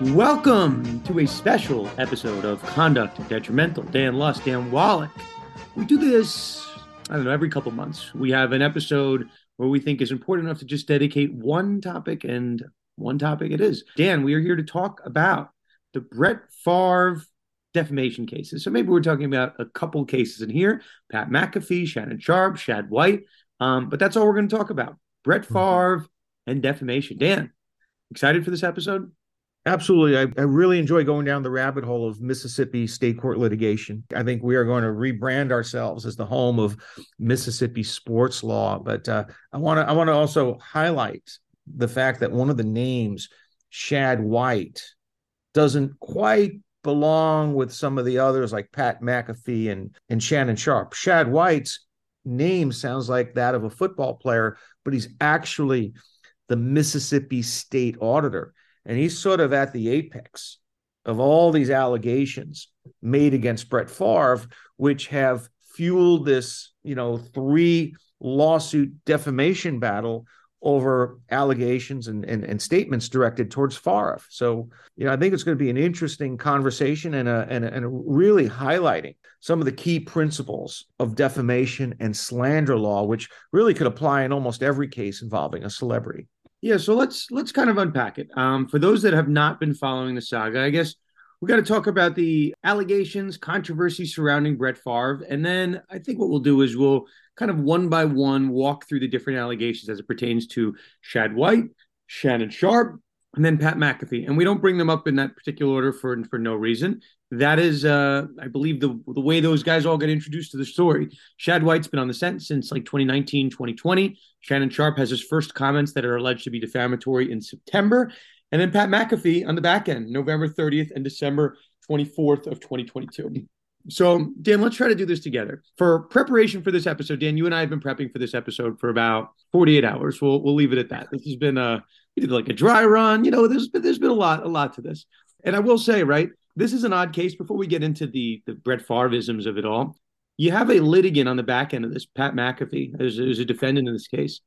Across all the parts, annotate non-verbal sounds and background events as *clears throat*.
Welcome to a special episode of Conduct Detrimental. Dan Lust, Dan Wallach. We do this, I don't know, every couple months. We have an episode where we think is important enough to just dedicate one topic, and one topic it is. Dan, we are here to talk about the Brett Favre defamation cases. So maybe we're talking about a couple cases in here Pat McAfee, Shannon Sharpe, Shad White. Um, but that's all we're going to talk about Brett mm-hmm. Favre and defamation. Dan, excited for this episode? Absolutely. I, I, really enjoy going down the rabbit hole of Mississippi state court litigation. I think we are going to rebrand ourselves as the home of Mississippi sports law. But uh, I want to I want to also highlight the fact that one of the names, Shad White, doesn't quite belong with some of the others like Pat McAfee and, and Shannon Sharpe. Shad White's name sounds like that of a football player, but he's actually the Mississippi state auditor and he's sort of at the apex of all these allegations made against Brett Favre, which have fueled this, you know, three lawsuit defamation battle over allegations and, and, and, statements directed towards Favre. So, you know, I think it's going to be an interesting conversation and a, and a, and a really highlighting some of the key principles of defamation and slander law, which really could apply in almost every case involving a celebrity. Yeah, so let's let's kind of unpack it. Um, for those that have not been following the saga, I guess we got to talk about the allegations, controversy surrounding Brett Favre, and then I think what we'll do is we'll kind of one by one walk through the different allegations as it pertains to Shad White, Shannon Sharpe, and then Pat McAfee. And we don't bring them up in that particular order for for no reason. That is, uh, I believe, the the way those guys all got introduced to the story. Shad White's been on the sentence since like 2019, 2020. Shannon Sharpe has his first comments that are alleged to be defamatory in September. And then Pat McAfee on the back end, November 30th and December 24th of 2022. So, Dan, let's try to do this together. For preparation for this episode, Dan, you and I have been prepping for this episode for about 48 hours. We'll we'll leave it at that. This has been a we did like a dry run. You know, there's been there's been a lot a lot to this. And I will say, right, this is an odd case. Before we get into the the Brett Favreisms of it all, you have a litigant on the back end of this, Pat McAfee, who's, who's a defendant in this case,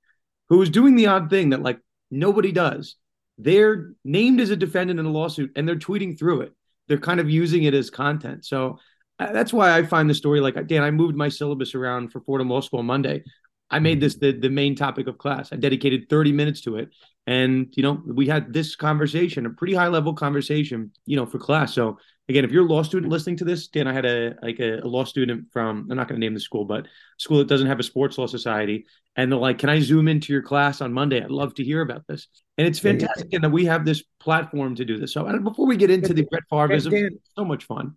who is doing the odd thing that like nobody does. They're named as a defendant in a lawsuit, and they're tweeting through it. They're kind of using it as content. So uh, that's why I find the story like Dan. I moved my syllabus around for Fordham Law School on Monday. I made this the, the main topic of class. I dedicated 30 minutes to it. And, you know, we had this conversation, a pretty high level conversation, you know, for class. So again, if you're a law student listening to this, Dan, I had a like a, a law student from I'm not going to name the school, but school that doesn't have a sports law society, and they're like, "Can I zoom into your class on Monday? I'd love to hear about this." And it's fantastic, and that we have this platform to do this. So before we get into the Brett Favreism, so much fun.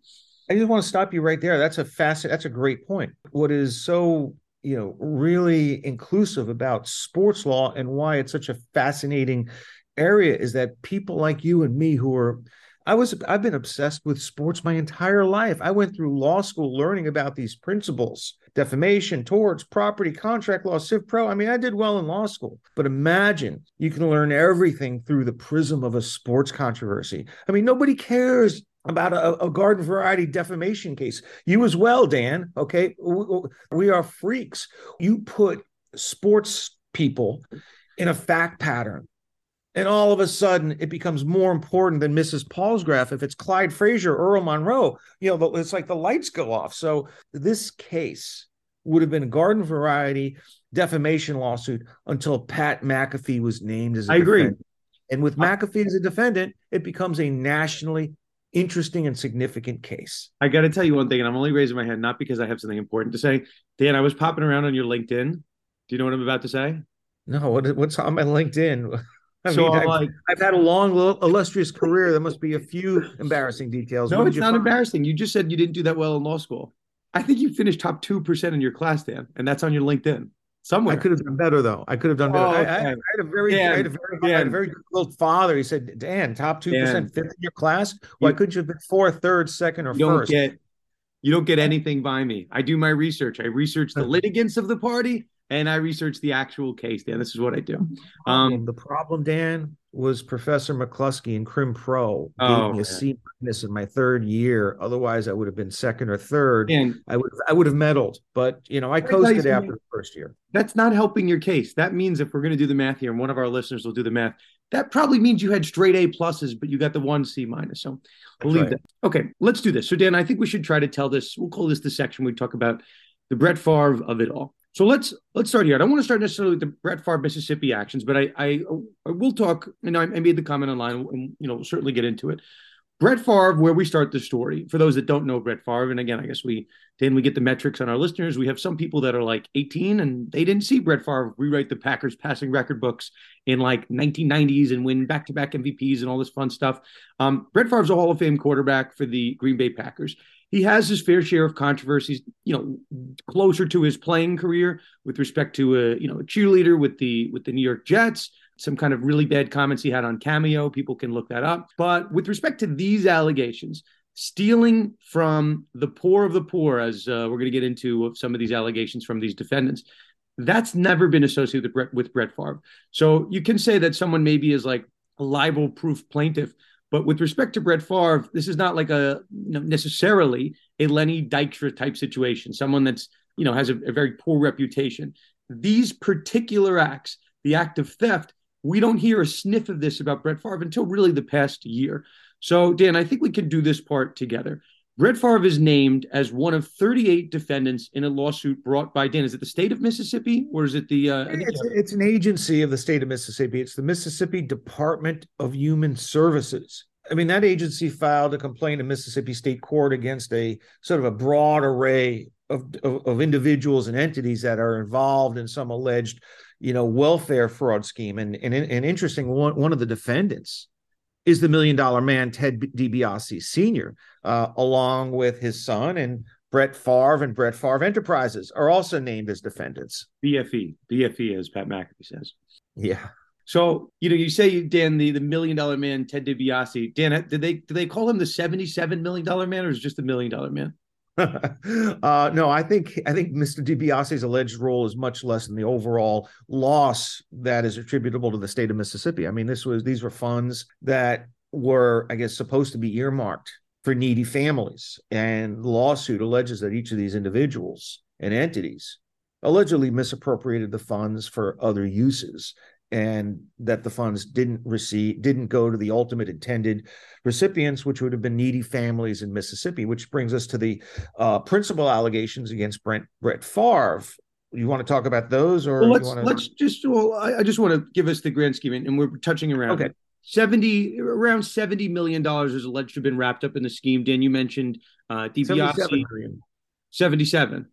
I just want to stop you right there. That's a facet. That's a great point. What is so you know really inclusive about sports law and why it's such a fascinating area is that people like you and me who are I was I've been obsessed with sports my entire life. I went through law school learning about these principles, defamation, torts, property, contract law, civ pro. I mean, I did well in law school. But imagine you can learn everything through the prism of a sports controversy. I mean, nobody cares about a, a, garden variety defamation case. You as well, Dan. Okay. We are freaks. You put sports people in a fact pattern and all of a sudden it becomes more important than Mrs. Palsgraf. If it's Clyde Frazier, Earl Monroe, you know, it's like the lights go off. So this case would have been a garden variety defamation lawsuit until Pat McAfee was named as a I defendant. I agree. And with McAfee as a defendant, it becomes a nationally interesting and significant case. I got to tell you one thing, and I'm only raising my hand not because I have something important to say. Dan, I was popping around on your LinkedIn. Do you know what I'm about to say? No, what, what's on my LinkedIn? *laughs* I so mean, I've, like, I've, had a long, illustrious career. There must be a few embarrassing details. No, it's not find? embarrassing. You just said you didn't do that well in law school. I think you finished top two percent in your class, Dan, and that's on your LinkedIn somewhere. I could have done better though. I could have done better. Oh, okay. I, I, had a very, Dan, I had a very, I had a very good father. He said, "Dan, top two percent, fifth in your class. Why you, couldn't you have been fourth, third, second, or you first? Don't get, you don't get anything by me. I do my research. I research the *laughs* litigants of the party, and I research the actual case. Dan, this is what I do. Um, the problem, Dan, was Professor McCluskey in Crim Pro gave oh, me a C minus in my third year. Otherwise, I would have been second or third. And I would I would have medaled, but you know I coasted after the first year. That's not helping your case. That means if we're going to do the math here, and one of our listeners will do the math, that probably means you had straight A pluses, but you got the one C minus. So we'll leave right. that. Okay, let's do this. So Dan, I think we should try to tell this. We'll call this the section we talk about the Brett Favre of it all. So let's let's start here. I don't want to start necessarily with the Brett Favre Mississippi actions, but I I, I will talk. And I, I made the comment online, and you know, we'll certainly get into it. Brett Favre, where we start the story, for those that don't know Brett Favre, and again, I guess we then we get the metrics on our listeners. We have some people that are like 18 and they didn't see Brett Favre rewrite the Packers passing record books in like 1990s and win back-to-back MVPs and all this fun stuff. Um, Brett Favre's a Hall of Fame quarterback for the Green Bay Packers. He has his fair share of controversies, you know, closer to his playing career with respect to a you know a cheerleader with the with the New York Jets some kind of really bad comments he had on Cameo. People can look that up. But with respect to these allegations, stealing from the poor of the poor, as uh, we're going to get into some of these allegations from these defendants, that's never been associated with Brett, with Brett Favre. So you can say that someone maybe is like a libel proof plaintiff. But with respect to Brett Favre, this is not like a you know, necessarily a Lenny Dykstra type situation, someone that's you know has a, a very poor reputation. These particular acts, the act of theft, we don't hear a sniff of this about Brett Favre until really the past year. So, Dan, I think we could do this part together. Brett Favre is named as one of 38 defendants in a lawsuit brought by Dan. Is it the state of Mississippi or is it the? Uh, it's, it's an agency of the state of Mississippi. It's the Mississippi Department of Human Services. I mean, that agency filed a complaint in Mississippi State Court against a sort of a broad array of, of, of individuals and entities that are involved in some alleged you know, welfare fraud scheme. And and, and interesting, one, one of the defendants is the million dollar man, Ted DiBiase Sr., uh, along with his son and Brett Favre and Brett Favre Enterprises are also named as defendants. BFE, BFE, as Pat McAfee says. Yeah. So you know, you say Dan, the the million dollar man, Ted DiBiase. Dan, did they did they call him the seventy seven million dollar man, or is it just the million dollar man? *laughs* uh, no, I think I think Mr. DiBiase's alleged role is much less than the overall loss that is attributable to the state of Mississippi. I mean, this was these were funds that were, I guess, supposed to be earmarked for needy families, and the lawsuit alleges that each of these individuals and entities allegedly misappropriated the funds for other uses and that the funds didn't receive didn't go to the ultimate intended recipients which would have been needy families in mississippi which brings us to the uh, principal allegations against brent brett Favre. you want to talk about those or well, let's to... let's just well I, I, just want to give us the grand scheme and we're touching around okay 70 around 70 million dollars is alleged to have been wrapped up in the scheme dan you mentioned uh DiBiase 77, 77.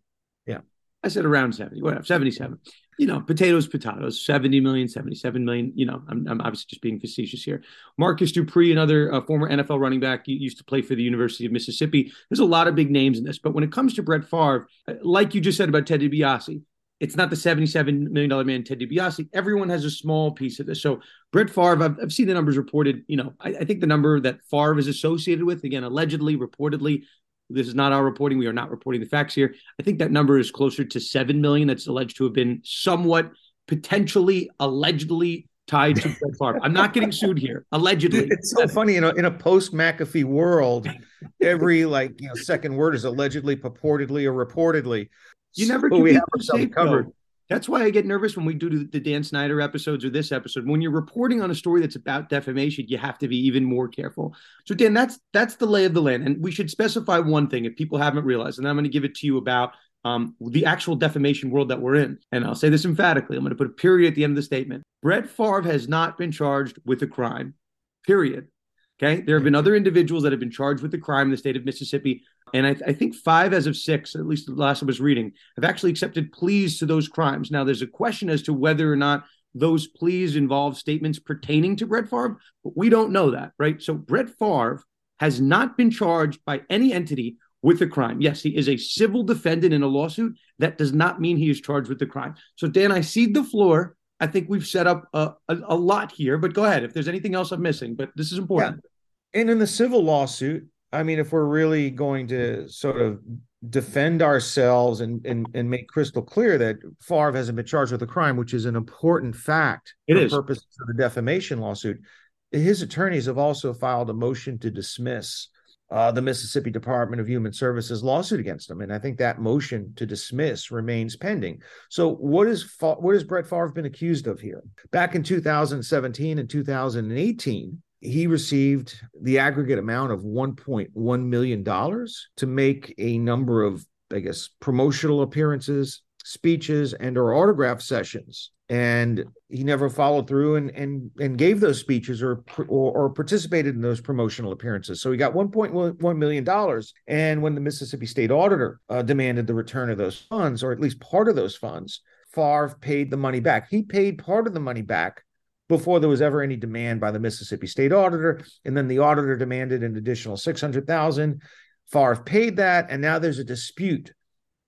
I said around 70, whatever, 77 you know, potatoes, potatoes, 70 million, 77 million. You know, I'm, I'm obviously just being facetious here. Marcus Dupree, another uh, former NFL running back, used to play for the University of Mississippi. There's a lot of big names in this. But when it comes to Brett Favre, uh, like you just said about Ted DiBiase, it's not the $77 million man, Ted DiBiase. Everyone has a small piece of this. So Brett Favre, I've, I've seen the numbers reported. You know, I, I think the number that Favre is associated with, again, allegedly, reportedly, this is not our reporting. We are not reporting the facts here. I think that number is closer to 7 million that's alleged to have been somewhat potentially allegedly tied to Brett Favre. I'm not getting sued here. Allegedly. *laughs* It's so funny, in a, in a post McAfee world, every like you know second word is allegedly, purportedly, or reportedly. You never so we have ourselves covered. Though. That's why I get nervous when we do the Dan Snyder episodes or this episode. When you're reporting on a story that's about defamation, you have to be even more careful. So Dan, that's that's the lay of the land, and we should specify one thing if people haven't realized, and I'm going to give it to you about um, the actual defamation world that we're in. And I'll say this emphatically. I'm going to put a period at the end of the statement. Brett Favre has not been charged with a crime. Period. Okay. There have been other individuals that have been charged with the crime in the state of Mississippi. And I, I, think five as of six, at least the last I was reading, have actually accepted pleas to those crimes. Now, there's a question as to whether or not those pleas involve statements pertaining to Brett Favre, but we don't know that, right? So Brett Favre has not been charged by any entity with a crime. Yes, he is a civil defendant in a lawsuit. That does not mean he is charged with the crime. So, Dan, I cede the floor. I think we've set up a, a, a lot here, but go ahead if there's anything else I'm missing. But this is important. Yeah. And in the civil lawsuit, I mean, if we're really going to sort of defend ourselves and and, and make crystal clear that Favre hasn't been charged with a crime, which is an important fact it for is. purposes of the defamation lawsuit, his attorneys have also filed a motion to dismiss uh, the Mississippi Department of Human Services lawsuit against him, and I think that motion to dismiss remains pending. So, what is what has Brett Favre been accused of here? Back in 2017 and 2018, he received the aggregate amount of 1.1 million dollars to make a number of, I guess, promotional appearances, speeches, and or autograph sessions and he never followed through and and and gave those speeches or or, or participated in those promotional appearances. So he got 1.1 million dollars. And when the Mississippi State Auditor uh, demanded the return of those funds, or at least part of those funds, Favre paid the money back. He paid part of the money back before there was ever any demand by the Mississippi State Auditor, and then the auditor demanded an additional 600,000. Favre paid that, and now there's a dispute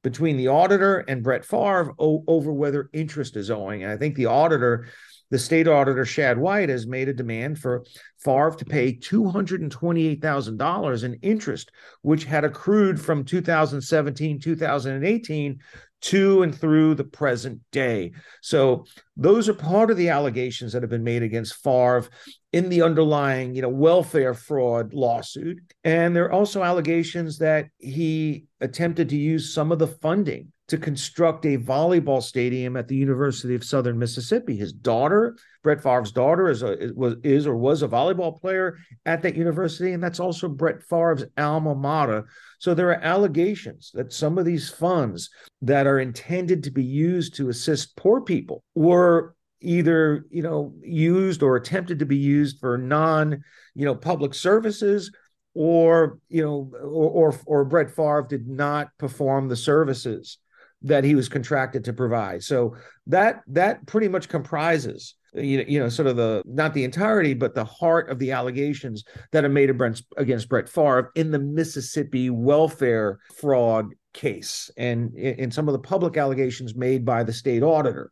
between the auditor and Brett Favre over whether interest is owing. And I think the auditor, the state auditor, Shad White, has made a demand for Favre to pay $228,000 in interest, which had accrued from 2017, 2018 to and through the present day. So those are part of the allegations that have been made against Favre in the underlying, you know, welfare fraud lawsuit. And there are also allegations that he attempted to use some of the funding to construct a volleyball stadium at the University of Southern Mississippi. His daughter, Brett Favre's daughter, is a was is or was a volleyball player at that university, and that's also Brett Favre's alma mater. So there are allegations that some of these funds that are intended to be used to assist poor people were either you know used or attempted to be used for non you know public services or you know or or, or Brett Favre did not perform the services that he was contracted to provide. So that that pretty much comprises you know, you know sort of the not the entirety but the heart of the allegations that are made against Brett Favre in the Mississippi welfare fraud case and in some of the public allegations made by the state auditor.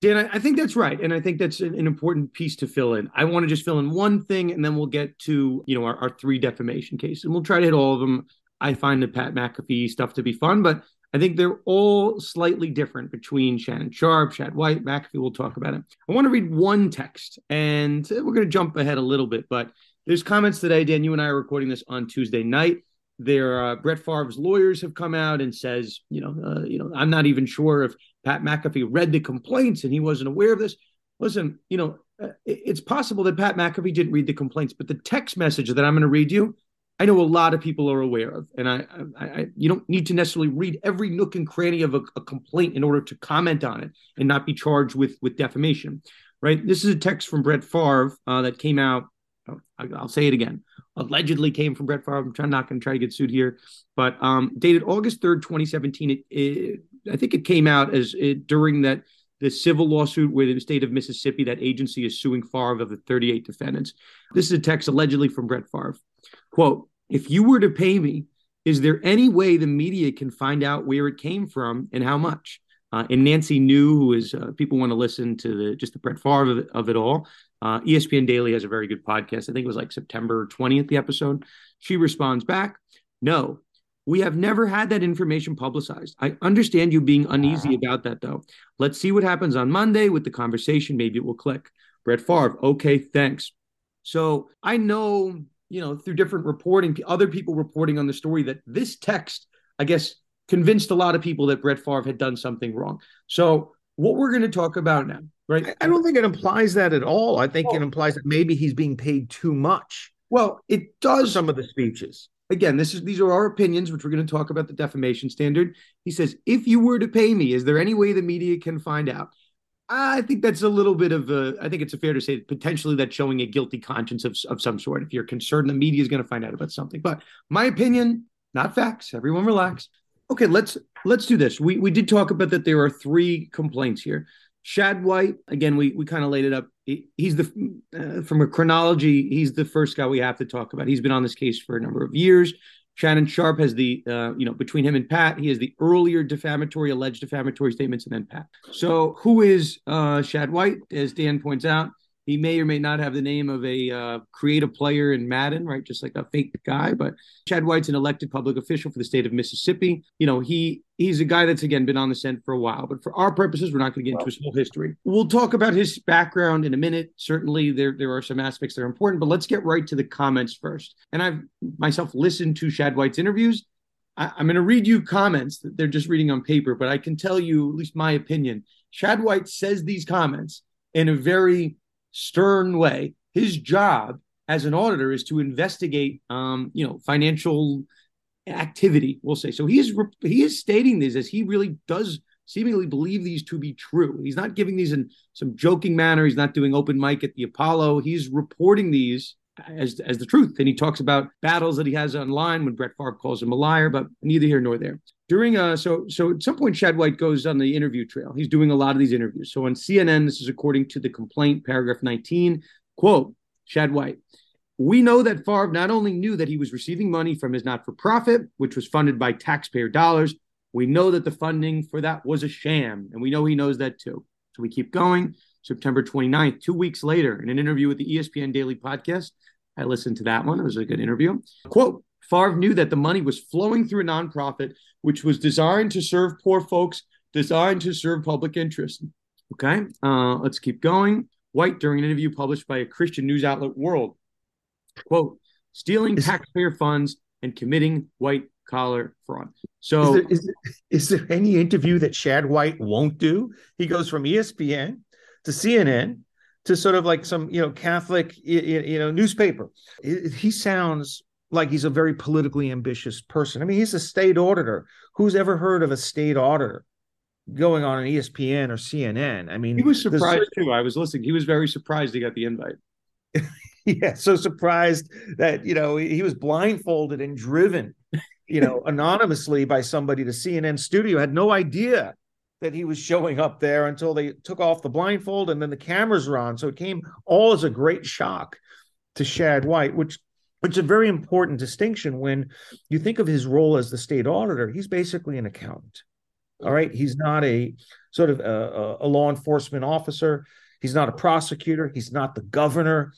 Dan, I think that's right, and I think that's an important piece to fill in. I want to just fill in one thing, and then we'll get to you know our, our three defamation cases, and we'll try to hit all of them. I find the Pat McAfee stuff to be fun, but I think they're all slightly different between Shannon Sharpe, Shad White, McAfee. We'll talk about it. I want to read one text, and we're going to jump ahead a little bit, but there's comments today. Dan, you and I are recording this on Tuesday night. There, uh, Brett Favre's lawyers have come out and says, you know, uh, you know, I'm not even sure if Pat McAfee read the complaints and he wasn't aware of this. Listen, you know, uh, it's possible that Pat McAfee didn't read the complaints, but the text message that I'm going to read you I know a lot of people are aware of, and I, I, I, you don't need to necessarily read every nook and cranny of a, a, complaint in order to comment on it and not be charged with with defamation, right? This is a text from Brett Favre uh, that came out. Oh, I'll say it again. Allegedly came from Brett Favre. I'm trying, not going to try to get sued here, but um, dated August 3rd, 2017. It, it, I think it came out as it, during that the civil lawsuit where the state of Mississippi, that agency is suing Favre of the 38 defendants. This is a text allegedly from Brett Favre. Quote, if you were to pay me, is there any way the media can find out where it came from and how much? Uh, and Nancy New, who is uh, people want to listen to the just the Brett Favre of it, of it all. Uh, ESPN Daily has a very good podcast. I think it was like September 20th, the episode. She responds back, No, we have never had that information publicized. I understand you being uneasy ah. about that, though. Let's see what happens on Monday with the conversation. Maybe it will click. Brett Favre, okay, thanks. So I know you know, through different reporting, other people reporting on the story that this text, I guess, convinced a lot of people that Brett Favre had done something wrong. So, what we're going to talk about now, right? I don't think it implies that at all. I think well, it implies that maybe he's being paid too much. Well, it does. Some of the speeches. Again, this is these are our opinions, which we're going to talk about the defamation standard. He says, if you were to pay me, is there any way the media can find out? I think that's a little bit of a. I think it's fair to say potentially that's showing a guilty conscience of, of some sort. If you're concerned the media is going to find out about something, but my opinion, not facts. Everyone relax. Okay, let's let's do this. We we did talk about that. There are three complaints here. Shad White, again, we we kind of laid it up. He, he's the uh, from a chronology. He's the first guy we have to talk about. He's been on this case for a number of years. Shannon Sharpe has the, uh, you know, between him and Pat, he has the earlier defamatory, alleged defamatory statements, and then Pat. So, who is uh, Shad White? As Dan points out, He may or may not have the name of a uh, creative player in Madden, right? Just like a fake guy. But Shad White's an elected public official for the state of Mississippi. You know, he he's a guy that's again been on the scent for a while. But for our purposes, we're not going to get into his whole history. We'll talk about his background in a minute. Certainly, there there are some aspects that are important. But let's get right to the comments first. And I've myself listened to Shad White's interviews. I, I'm going to read you comments that they're just reading on paper, but I can tell you at least my opinion. Shad White says these comments in a very stern way. His job as an auditor is to investigate, um, you know, financial activity. We'll say so. He is he is stating these as he really does seemingly believe these to be true. He's not giving these in some joking manner. He's not doing open mic at the Apollo. He's reporting these as as the truth. And he talks about battles that he has online when Brett Favre calls him a liar, but neither here nor there. During uh so so at some point Shad White goes on the interview trail. He's doing a lot of these interviews. So on CNN, this is according to the complaint, paragraph 19, quote, Shad White. We know that Favre not only knew that he was receiving money from his not-for-profit, which was funded by taxpayer dollars, we know that the funding for that was a sham, and we know he knows that too. So we keep going. September 29th, two weeks later, in an interview with the ESPN Daily podcast. I listened to that one. It was a good interview. Quote Favre knew that the money was flowing through a nonprofit, which was designed to serve poor folks, designed to serve public interest. Okay, uh, let's keep going. White, during an interview published by a Christian news outlet, World, quote, stealing taxpayer funds and committing white collar fraud. So, is there, is, there, is there any interview that Shad White won't do? He goes from ESPN to CNN to sort of like some you know Catholic you know newspaper. He sounds like he's a very politically ambitious person. I mean, he's a state auditor. Who's ever heard of a state auditor going on an ESPN or CNN? I mean, he was surprised too. I was listening. He was very surprised he got the invite. *laughs* yeah, so surprised that you know he was blindfolded and driven, you know, *laughs* anonymously by somebody to CNN studio. Had no idea that he was showing up there until they took off the blindfold and then the cameras were on. So it came all as a great shock to Shad White, which is a very important distinction when you think of his role as the state auditor. He's basically an accountant. All right. He's not a sort of a, a law enforcement officer. He's not a prosecutor. He's not the governor.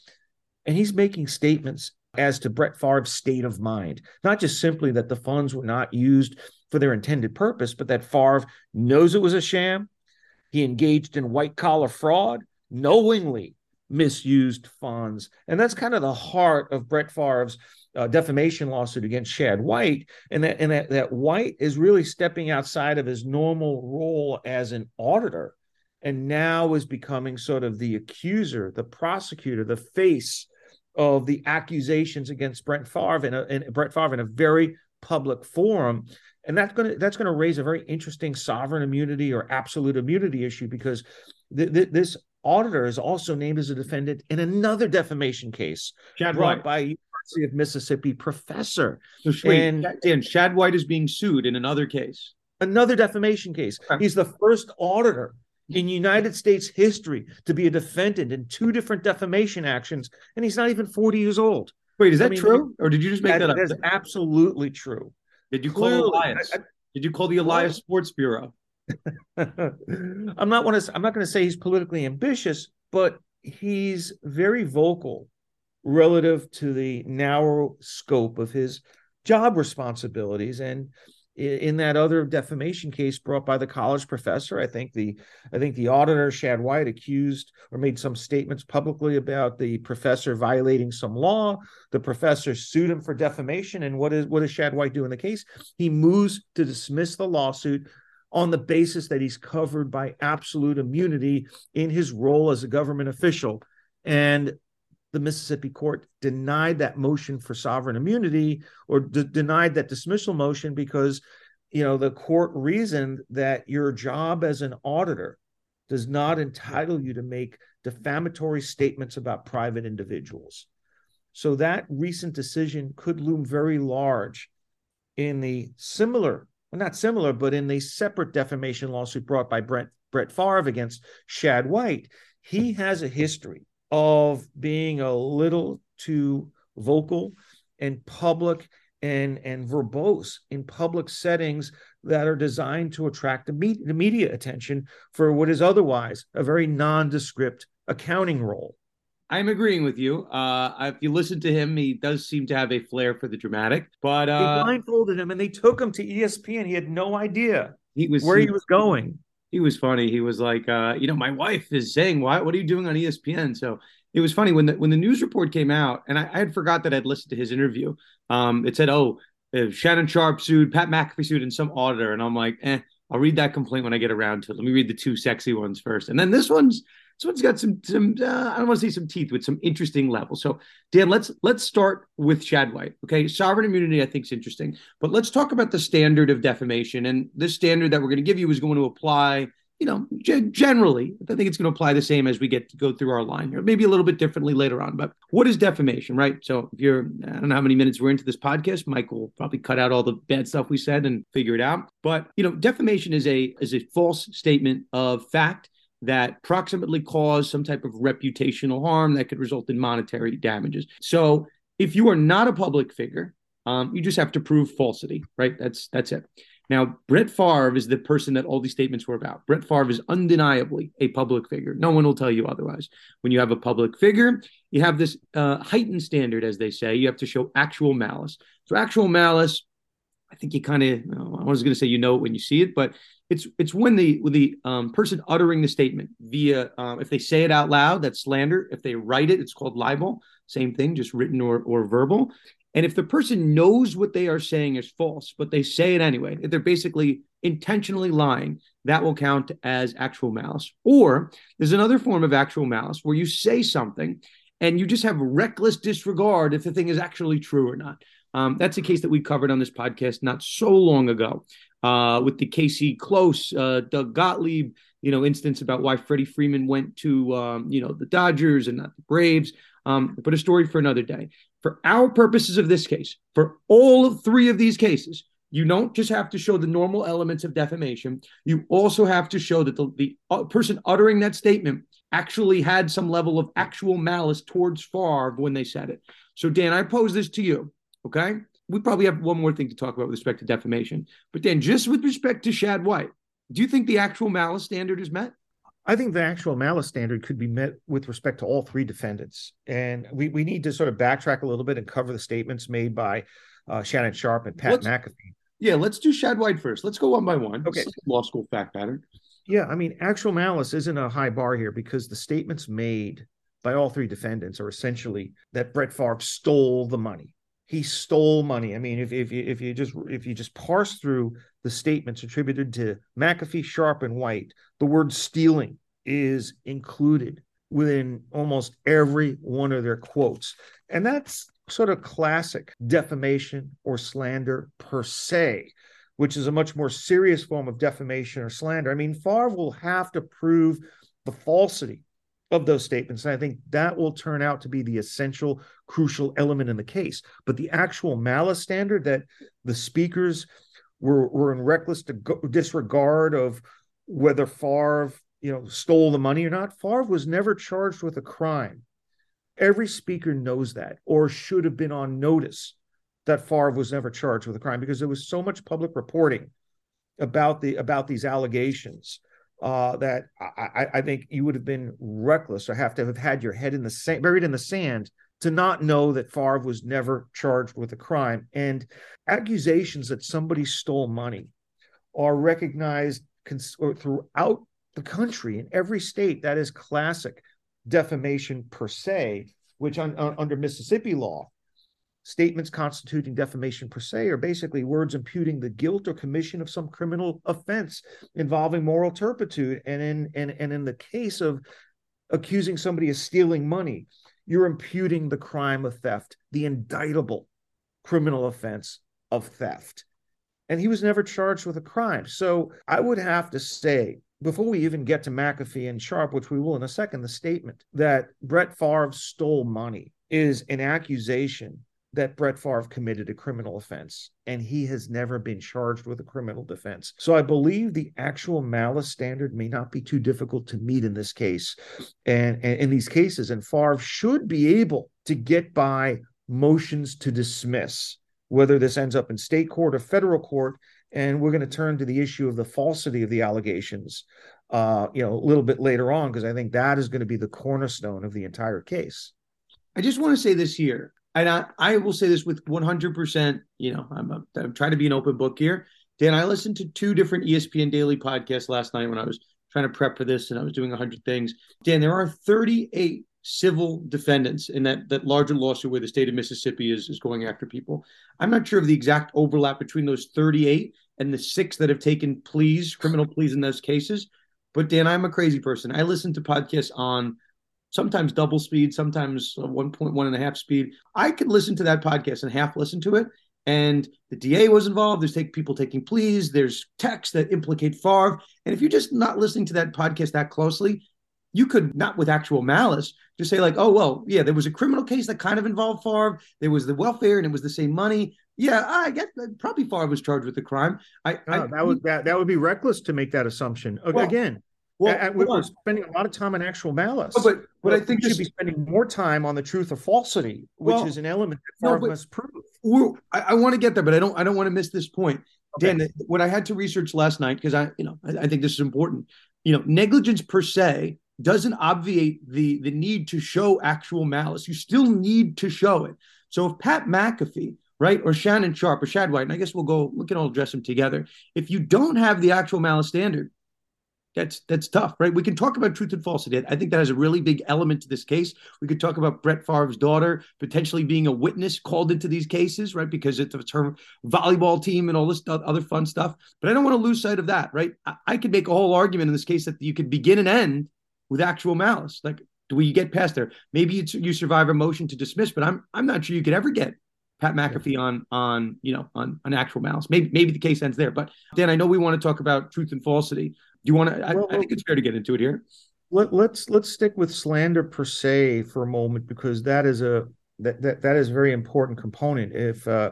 And he's making statements as to Brett Favre's state of mind, not just simply that the funds were not used for their intended purpose, but that Favre knows it was a sham. He engaged in white collar fraud, knowingly misused funds. And that's kind of the heart of Brett Favre's uh, defamation lawsuit against Shad White. And that, and that, that White is really stepping outside of his normal role as an auditor and now is becoming sort of the accuser, the prosecutor, the face of the accusations against Brett Favre in a, in Brett Favre in a very public forum and that's going to that's going to raise a very interesting sovereign immunity or absolute immunity issue because th- th- this auditor is also named as a defendant in another defamation case Shad brought White. by University of Mississippi professor. So and Dan, Shad White is being sued in another case. Another defamation case. Okay. He's the first auditor in United States history to be a defendant in two different defamation actions, and he's not even 40 years old. Wait, is that I mean, true? Or did you just make that, that up? That is absolutely true. Did you call Clearly, Elias? I, I, Did you call the Elias Sports Bureau? *laughs* I'm not want to. I'm not going to say he's politically ambitious, but he's very vocal relative to the narrow scope of his job responsibilities. And in that other defamation case brought by the college professor i think the i think the auditor shad white accused or made some statements publicly about the professor violating some law. The professor sued him for defamation. And what is what does shad white do in the case? He moves to dismiss the lawsuit on the basis that he's covered by absolute immunity in his role as a government official and the Mississippi court denied that motion for sovereign immunity or d- denied that dismissal motion because you know the court reasoned that your job as an auditor does not entitle you to make defamatory statements about private individuals. So that recent decision could loom very large in the similar, well, not similar, but in the separate defamation lawsuit brought by Brent Brett Favre against Shad White. He has a history of being a little too vocal and public and and verbose in public settings that are designed to attract the media, media attention for what is otherwise a very nondescript accounting role. I'm agreeing with you. Uh, if you listen to him, he does seem to have a flair for the dramatic. But uh, they blindfolded him and they took him to ESPN. He had no idea he was where he, he was going. He was funny. He was like, uh, you know, my wife is saying, "Why? What are you doing on ESPN?" So it was funny when the when the news report came out, and I, I had forgot that I'd listened to his interview. Um, it said, "Oh, Shannon Sharpe sued, Pat McAfee sued, and some auditor," and I'm like, "Eh." I'll read that complaint when I get around to it. Let me read the two sexy ones first, and then this one's this it's got some some uh, I don't want to say some teeth with some interesting levels. So Dan, let's let's start with Shad White. Okay, sovereign immunity I think is interesting, but let's talk about the standard of defamation. And this standard that we're going to give you is going to apply. You know, g- generally, I think it's going to apply the same as we get to go through our line here, maybe a little bit differently later on. But what is defamation, right? So if you're, I don't know how many minutes we're into this podcast, Mike will probably cut out all the bad stuff we said and figure it out. But you know, defamation is a is a false statement of fact that proximately cause some type of reputational harm that could result in monetary damages. So if you are not a public figure, um, you just have to prove falsity, right? That's that's it. Now, Brett Favre is the person that all these statements were about. Brett Favre is undeniably a public figure. No one will tell you otherwise. When you have a public figure, you have this uh, heightened standard, as they say. You have to show actual malice. So, actual malice, I think you kind of, I was going to say you know it when you see it, but it's it's when the the um, person uttering the statement via um, if they say it out loud that's slander. If they write it it's called libel. Same thing just written or, or verbal. And if the person knows what they are saying is false but they say it anyway if they're basically intentionally lying that will count as actual malice. Or there's another form of actual malice where you say something and you just have reckless disregard if the thing is actually true or not um, that's a case that we covered on this podcast not so long ago uh, with the Casey Close, uh, Doug Gottlieb, you know, instance about why Freddie Freeman went to, um, you know, the Dodgers and not the Braves. Um, but a story for another day. For our purposes of this case, for all of three of these cases, you don't just have to show the normal elements of defamation. You also have to show that the, the uh, person uttering that statement actually had some level of actual malice towards Favre when they said it. So, Dan, I pose this to you. Okay we probably have one more thing to talk about with respect to defamation. But then, just with respect to Shad White, do you think the actual malice standard is met? I think the actual malice standard could be met with respect to all three defendants. And we, we need to sort of backtrack a little bit and cover the statements made by uh, Shannon Sharpe and Pat let's, McAfee. Yeah, let's do Shad White first. Let's go one by one. Okay. law school fact pattern. Yeah, I mean, actual malice isn't a high bar here because the statements made by all three defendants are essentially that Brett Favre stole the money he stole money. I mean, if if you if you just if you just parse through the statements attributed to McAfee, Sharpe, and White, the word stealing is included within almost every one of their quotes. And that's sort of classic defamation or slander per se, which is a much more serious form of defamation or slander. I mean, Favre will have to prove the falsity of those statements. And I think that will turn out to be the essential, crucial element in the case. But the actual malice standard that the speakers were, were in reckless disregard of whether Favre, you know, stole the money or not, Favre was never charged with a crime. Every speaker knows that or should have been on notice that Favre was never charged with a crime because there was so much public reporting about the about these allegations uh, that I, I, think you would have been reckless or have to have had your head in the sand, buried in the sand to not know that Favre was never charged with a crime. And accusations that somebody stole money are recognized cons- throughout the country in every state. That is classic defamation per se, which un- under Mississippi law Statements constituting defamation per se are basically words imputing the guilt or commission of some criminal offense involving moral turpitude. And in and, and in the case of accusing somebody of stealing money, you're imputing the crime of theft, the indictable criminal offense of theft. And he was never charged with a crime. So I would have to say, before we even get to McAfee and Sharpe, which we will in a second, the statement that Brett Favre stole money is an accusation that Brett Favre committed a criminal offense, and he has never been charged with a criminal defense. So I believe the actual malice standard may not be too difficult to meet in this case, and, and in these cases, and Favre should be able to get by motions to dismiss, whether this ends up in state court or federal court. And we're going to turn to the issue of the falsity of the allegations. uh, you know, a little bit later on, because I think that is going to be the cornerstone of the entire case. I just want to say this here, and I, I will say this with 100%, you know, I'm, a, I'm trying to be an open book here. Dan, I listened to two different ESPN daily podcasts last night when I was trying to prep for this and I was doing 100 things. Dan, there are 38 civil defendants in that that larger lawsuit where the state of Mississippi is is going after people. I'm not sure of the exact overlap between those 38 and the six that have taken pleas, criminal pleas in those cases. But Dan, I'm a crazy person. I listen to podcasts on sometimes double speed, sometimes 1.1 and a half speed. I could listen to that podcast and half listen to it. And the DA was involved. There's take, people taking pleas. There's texts that implicate Favre. And if you're just not listening to that podcast that closely, you could not with actual malice just say like, oh well, yeah, there was a criminal case that kind of involved Favre. There was the welfare, and it was the same money. Yeah, I guess probably Favre was charged with the crime. I, no, I that would that, that would be reckless to make that assumption. Well, Again, well, we're spending a lot of time on actual malice. but but I think we should be spending more time on the truth or falsity, which well, is an element that Favre no, must prove. I, I want to get there, but I don't I don't want to miss this point. Okay. Dan, what I had to research last night because I you know I, I think this is important. You know, negligence per se doesn't obviate the the need to show actual malice. You still need to show it. So if Pat McAfee, right, or Shannon Sharpe or Shad White, and I guess we'll go, we can all address them together. If you don't have the actual malice standard, that's that's tough, right? We can talk about truth and falsity. I think that has a really big element to this case. We could talk about Brett Favre's daughter potentially being a witness called into these cases, right? Because it's her volleyball team and all this other fun stuff. But I don't want to lose sight of that, right? I, I could make a whole argument in this case that you could begin and end with actual malice. Like, do we get past there? Maybe it's you survive a motion to dismiss, but I'm I'm not sure you could ever get Pat McAfee on on you know on on actual malice. Maybe maybe the case ends there. But Dan, I know we want to talk about truth and falsity. Do you want to? Well, I, I, think it's fair to get into it here. Let, let's let's stick with slander per se for a moment because that is a that that, that is a very important component. If uh,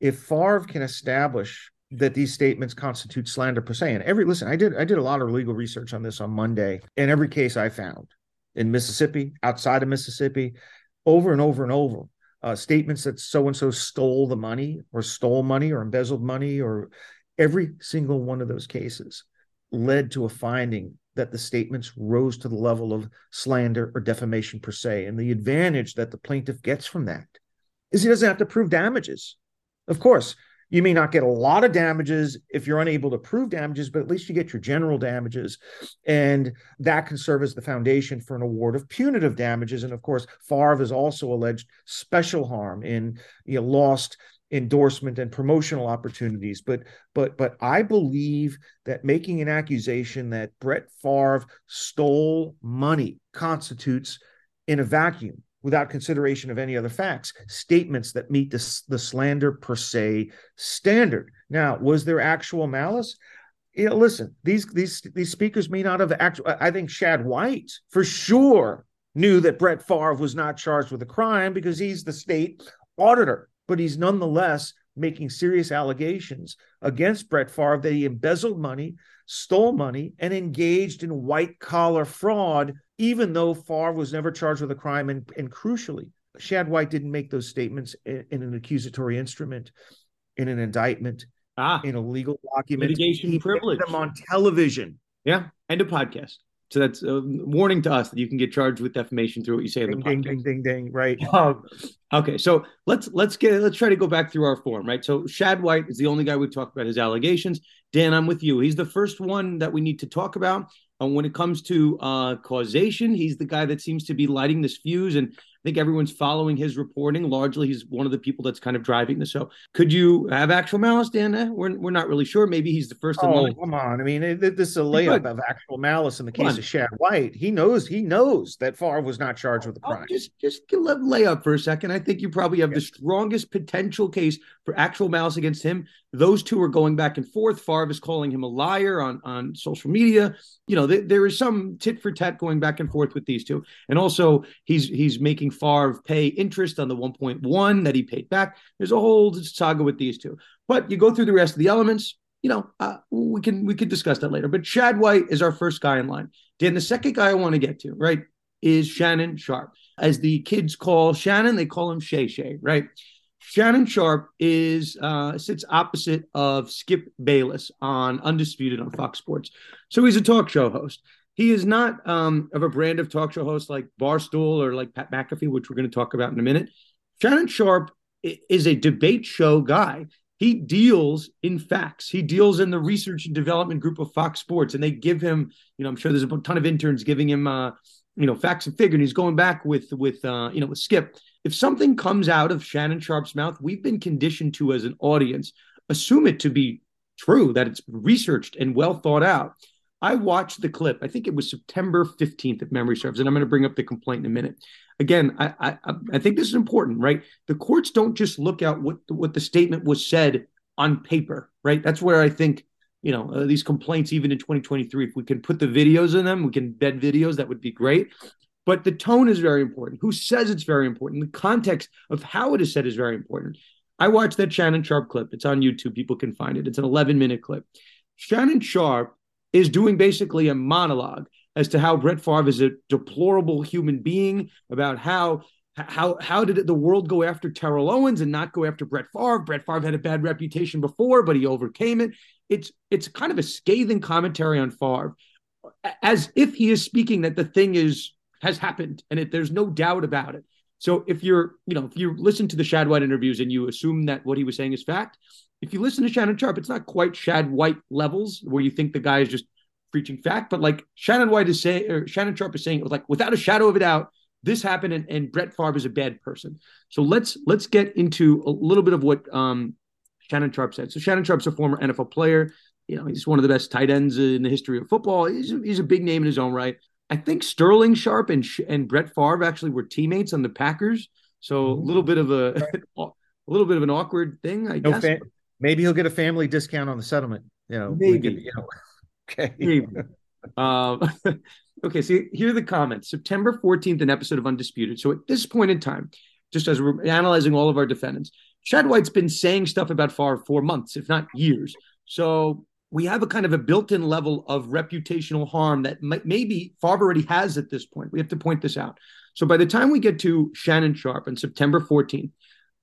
if Favre can establish that these statements constitute slander per se. And every listen, I did I did a lot of legal research on this on Monday. In every case I found in Mississippi, outside of Mississippi, over and over and over, uh, statements that so and so stole the money or stole money or embezzled money or every single one of those cases led to a finding that the statements rose to the level of slander or defamation per se. And the advantage that the plaintiff gets from that is he doesn't have to prove damages. Of course, you may not get a lot of damages if you're unable to prove damages, but at least you get your general damages. And that can serve as the foundation for an award of punitive damages. And of course, Favre has also alleged special harm in you know, lost endorsement and promotional opportunities. But but but I believe that making an accusation that Brett Favre stole money constitutes in a vacuum without consideration of any other facts, statements that meet the, the slander per se standard. Now, was there actual malice? Yeah, listen, these these these speakers may not have actual. I think Shad White for sure knew that Brett Favre was not charged with a crime because he's the state auditor, but he's nonetheless making serious allegations against Brett Favre that he embezzled money, stole money, and engaged in white collar fraud even though Favre was never charged with a crime. And, and crucially, Shad White didn't make those statements in, in an accusatory instrument, in an indictment, ah, in a legal document. Litigation he privilege. them on television. Yeah, and a podcast. So that's a warning to us that you can get charged with defamation through what you say ding, in the podcast. Ding, ding, ding, ding. Right. Um, okay, so let's let's get let's try to go back through our form, right? So Shad White is the only guy we've talked about his allegations. Dan, I'm with you. He's the first one that we need to talk about. And when it comes to uh, causation, he's the guy that seems to be lighting this fuse. And think everyone's following his reporting. Largely, he's one of the people that's kind of driving this. So, could you have actual malice, Dan? Eh, we're, we're not really sure. Maybe he's the first. Oh, line. come on! I mean, this is a layup of actual malice in the case of Shad White. He knows he knows that Favre was not charged with a crime. Oh, just just let lay up for a second. I think you probably have yeah. the strongest potential case for actual malice against him. Those two are going back and forth. Favre is calling him a liar on on social media you know, th- there is some tit for tat going back and forth with these two, and also he's he's making Favre pay interest on the 1.1 that he paid back. There's a whole saga with these two, but you go through the rest of the elements. You know, uh, we can we could discuss that later. But Shad White is our first guy in line. Dan, the second guy I want to get to, right, is Shannon Sharpe. As the kids call Shannon, they call him Shay Shay, right? Shannon Sharpe is uh, sits opposite of Skip Bayless on Undisputed on Fox Sports. So he's a talk show host. He is not um, of a brand of talk show host like Barstool or like Pat McAfee, which we're going to talk about in a minute. Shannon Sharpe is a debate show guy. He deals in facts. He deals in the research and development group of Fox Sports, and they give him, you know, I'm sure there's a ton of interns giving him, uh, you know, facts and figure. And he's going back with with uh, you know with Skip. If something comes out of Shannon Sharpe's mouth, we've been conditioned to as an audience assume it to be true, that it's researched and well thought out. I watched the clip. I think it was September 15th, if memory serves, and I'm going to bring up the complaint in a minute again, I, I I think this is important, right? The courts don't just look at what what the statement was said on paper, right? That's where I think you know uh, these complaints, even in 2023, if we can put the videos in them, we can bed videos. That would be great. But the tone is very important. Who says it's very important? The context of how it is said is very important. I watched that Shannon Sharpe clip. It's on YouTube. People can find it. It's an 11 minute clip. Shannon Sharpe is doing basically a monologue as to how Brett Favre is a deplorable human being, about how how how did the world go after Terrell Owens and not go after Brett Favre? Brett Favre had a bad reputation before, but he overcame it. It's it's kind of a scathing commentary on Favre, as if he is speaking that the thing is has happened and it, there's no doubt about it. So if you're, you know, if you listen to the Shad White interviews and you assume that what he was saying is fact, if you listen to Shannon Sharpe, it's not quite Shad White levels where you think the guy is just preaching fact, but like Shannon White is saying, or Shannon Sharpe is saying, it was like without a shadow of a doubt, this happened, and, and Brett Favre is a bad person. So let's let's get into a little bit of what um, Shannon Sharpe said. So Shannon Sharpe's a former NFL player. You know, he's one of the best tight ends in the history of football. He's he's a big name in his own right. I think Sterling Sharpe and and Brett Favre actually were teammates on the Packers. So a little bit of a *laughs* a little bit of an awkward thing, I no guess. Fa- maybe he'll get a family discount on the settlement. You know, maybe. Could, you know. *laughs* Okay. um, *laughs* okay, so here are the comments. September 14th, an episode of Undisputed. So at this point in time, just as we're analyzing all of our defendants, Shad White's been saying stuff about Favre for months, if not years. So we have a kind of a built-in level of reputational harm that maybe Favre already has at this point. We have to point this out. So by the time we get to Shannon Sharpe on September 14th,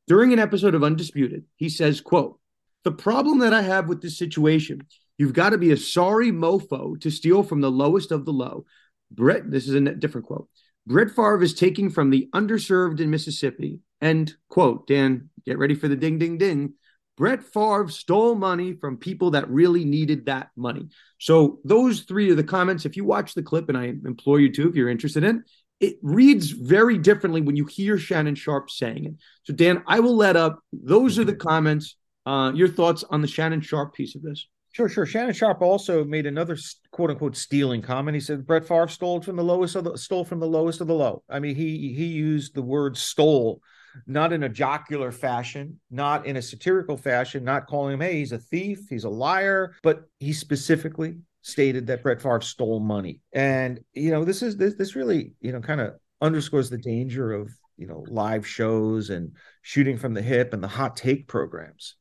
during an episode of Undisputed, he says, quote, the problem that I have with this situation You've got to be a sorry mofo to steal from the lowest of the low. Brett, this is a different quote. Brett Favre is taking from the underserved in Mississippi. And quote, Dan, get ready for the ding, ding, ding. Brett Favre stole money from people that really needed that money. So those three are the comments. If you watch the clip, and I implore you to, if you're interested in, it reads very differently when you hear Shannon Sharpe saying it. So Dan, I will let up. Those are the comments. Uh, your thoughts on the Shannon Sharpe piece of this? Sure, sure. Shannon Sharpe also made another quote unquote stealing comment. He said Brett Favre stole from the lowest of the stole from the lowest of the low. I mean, he he used the word stole, not in a jocular fashion, not in a satirical fashion, not calling him, hey, he's a thief, he's a liar, but he specifically stated that Brett Favre stole money. And you know, this is this this really, you know, kind of underscores the danger of you know live shows and shooting from the hip and the hot take programs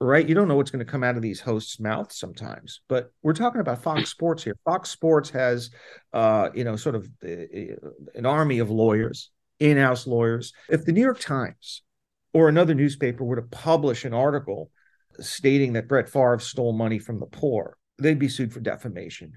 right? You don't know what's going to come out of these hosts' mouths sometimes. But we're talking about Fox *clears throat* Sports here. Fox Sports has, uh, you know, sort of uh, an army of lawyers, in-house lawyers. If the New York Times or another newspaper were to publish an article stating that Brett Favre stole money from the poor, they'd be sued for defamation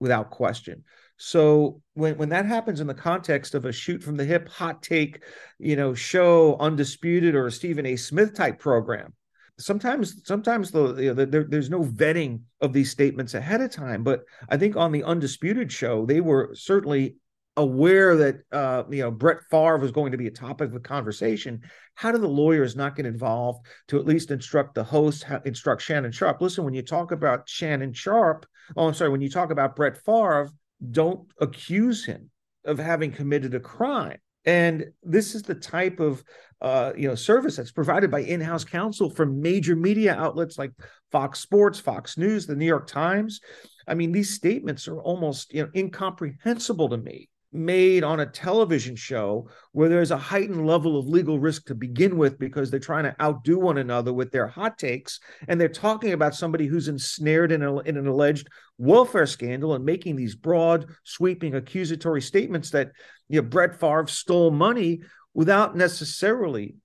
without question. So when when that happens in the context of a shoot from the hip hot take, you know, show undisputed or a Stephen A. Smith type program, sometimes sometimes the, you know, there, there's no vetting of these statements ahead of time but i think on the undisputed show they were certainly aware that uh, you know Brett Favre was going to be a topic of conversation. How do the lawyers not get involved to at least instruct the host, instruct Shannon Sharpe? Listen, when you talk about Shannon Sharpe, oh, I'm sorry, when you talk about Brett Favre, don't accuse him of having committed a crime. And this is the type of uh, you know service that's provided by in-house counsel from major media outlets like Fox Sports, Fox News, the New York Times. I mean, these statements are almost you know incomprehensible to me made on a television show where there's a heightened level of legal risk to begin with because they're trying to outdo one another with their hot takes and they're talking about somebody who's ensnared in, a, in an alleged welfare scandal and making these broad sweeping accusatory statements that you know Brett Favre stole money without necessarily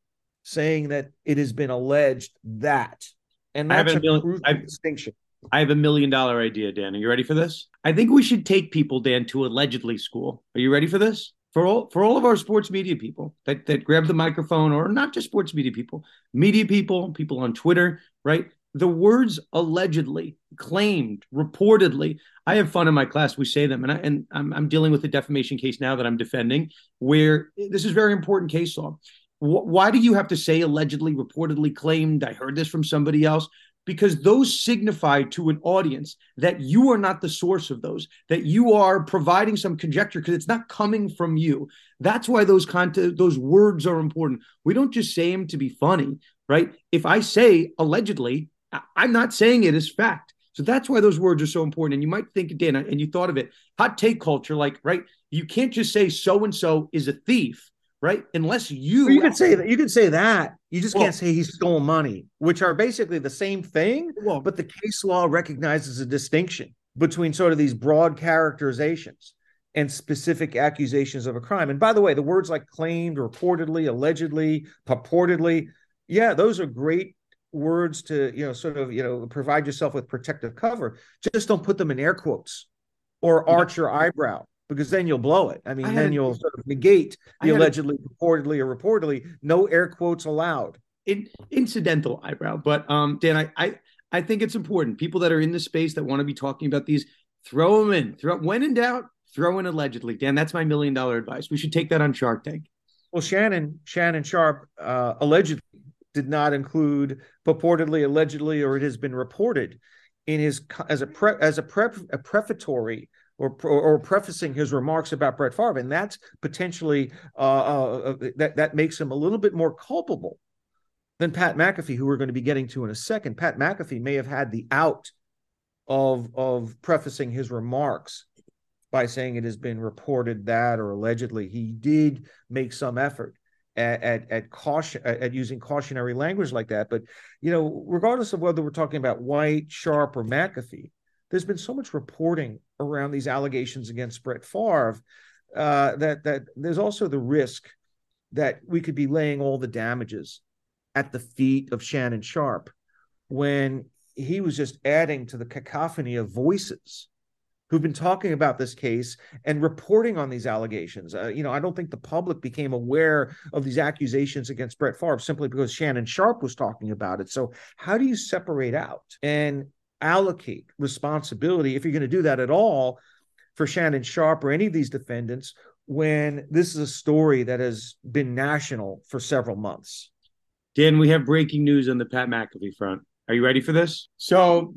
saying that it has been alleged that. And that's a, million, distinction. I have a million dollar idea, Dan. Are you ready for this? I think we should take people, Dan, to allegedly school. Are you ready for this? For all for all of our sports media people that, that grab the microphone, or not just sports media people, media people, people on Twitter, right? The words allegedly, claimed, reportedly. I have fun in my class. We say them, and I and I'm, I'm dealing with a defamation case now that I'm defending, where this is very important case law. Why do you have to say allegedly, reportedly, claimed? I heard this from somebody else because those signify to an audience that you are not the source of those, that you are providing some conjecture because it's not coming from you. That's why those content, those words are important. We don't just say them to be funny, right? If I say allegedly, I'm not saying it as fact. So that's why those words are so important. And you might think, Dana, and you thought of it, hot take culture, like, right? You can't just say so and so is a thief right? Unless you well, you can say that you can say that. You just well, can't say he stole money, which are basically the same thing. Well, but the case law recognizes a distinction between sort of these broad characterizations and specific accusations of a crime. And by the way, the words like claimed, reportedly, allegedly, purportedly, yeah, those are great words to, you know, sort of, you know, provide yourself with protective cover. Just don't put them in air quotes or arch your eyebrow because then you'll blow it. I mean, I then you'll sort of negate the allegedly, a, reportedly, or reportedly. No air quotes allowed. In, incidental eyebrow, but um, Dan, I, I I think it's important. People that are in the space that want to be talking about these, throw them in. Throw when in doubt, throw in allegedly. Dan, that's my million dollar advice. We should take that on Shark Tank. Well, Shannon Shannon Sharpe uh, allegedly did not include purportedly, allegedly, or it has been reported in his as a pre, as a, prep, a prefatory or, or prefacing his remarks about Brett Favre, and that's potentially uh, uh, uh, that that makes him a little bit more culpable than Pat McAfee, who we're going to be getting to in a second. Pat McAfee may have had the out of of prefacing his remarks by saying it has been reported that or allegedly he did make some effort at, at, at caution at using cautionary language like that. But you know, regardless of whether we're talking about White, Sharpe or McAfee, there's been so much reporting around these allegations against Brett Favre uh, that that there's also the risk that we could be laying all the damages at the feet of Shannon Sharpe when he was just adding to the cacophony of voices who've been talking about this case and reporting on these allegations. Uh, you know, I don't think the public became aware of these accusations against Brett Favre simply because Shannon Sharpe was talking about it. So, how do you separate out? And allocate responsibility, if you're going to do that at all, for Shannon Sharpe or any of these defendants when this is a story that has been national for several months. Dan, we have breaking news on the Pat McAfee front. Are you ready for this? So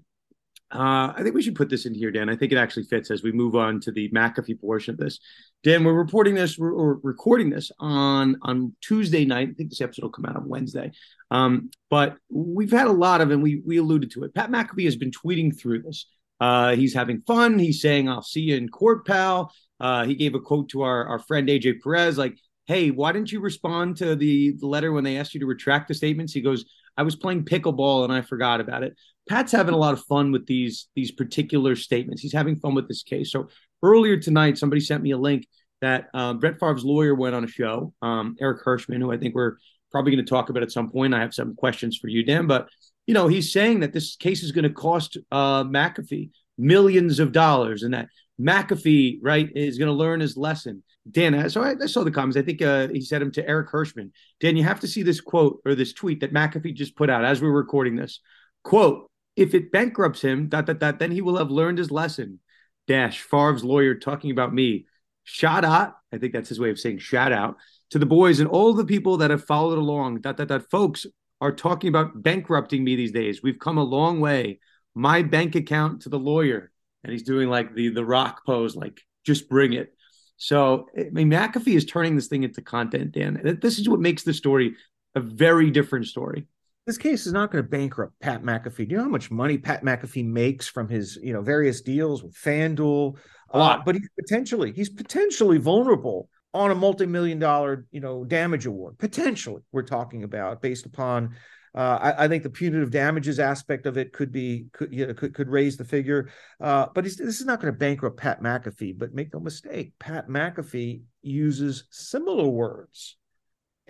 uh, I think we should put this in here, Dan. I think it actually fits as we move on to the McAfee portion of this. Dan, we're reporting this, we're, recording this on on Tuesday night. I think this episode will come out on Wednesday. Um, but we've had a lot of, and we we alluded to it. Pat McAfee has been tweeting through this. Uh, he's having fun. He's saying, "I'll see you in court, pal." Uh, he gave a quote to our our friend AJ Perez, like, "Hey, why didn't you respond to the, the letter when they asked you to retract the statements?" He goes, "I was playing pickleball and I forgot about it." Pat's having a lot of fun with these these particular statements. He's having fun with this case. So earlier tonight, somebody sent me a link that um, Brett Favre's lawyer went on a show, um, Eric Hirschman, who I think we're probably going to talk about at some point. I have some questions for you, Dan, but you know he's saying that this case is going to cost uh, McAfee millions of dollars, and that McAfee right is going to learn his lesson. Dan, so I, I saw the comments. I think uh, he said him to Eric Hirschman. Dan, you have to see this quote or this tweet that McAfee just put out as we are recording this. Quote: if it bankrupts him, dot, dot, dot, then he will have learned his lesson. Dash, Favre's lawyer talking about me. Shout out, I think that's his way of saying shout out to the boys and all the people that have followed along. Dot, dot, dot. Folks are talking about bankrupting me these days. We've come a long way. My bank account to the lawyer. And he's doing like the the rock pose, like just bring it. So I mean, McAfee is turning this thing into content, Dan. This is what makes the story a very different story this case is not going to bankrupt Pat McAfee. Do you know how much money Pat McAfee makes from his, you know, various deals with FanDuel? A lot. Uh, but he's potentially he's potentially vulnerable on a multi-million dollar, you know, damage award. Potentially, we're talking about based upon. Uh, I, I, think the punitive damages aspect of it could be could you know, could, could raise the figure, uh, but this is not going to bankrupt Pat McAfee. But make no mistake, Pat McAfee uses similar words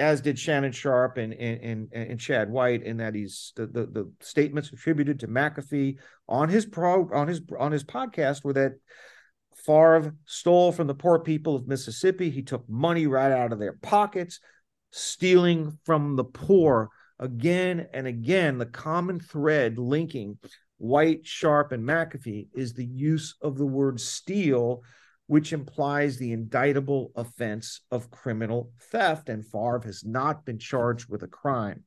as did Shannon Sharpe and and and, and Shad White, in that he's the, the, the statements attributed to McAfee on his pro on his on his podcast were that Favre stole from the poor people of Mississippi. He took money right out of their pockets, stealing from the poor again and again. The common thread linking White, Sharpe, and McAfee is the use of the word steal which implies the indictable offense of criminal theft. And Favre has not been charged with a crime.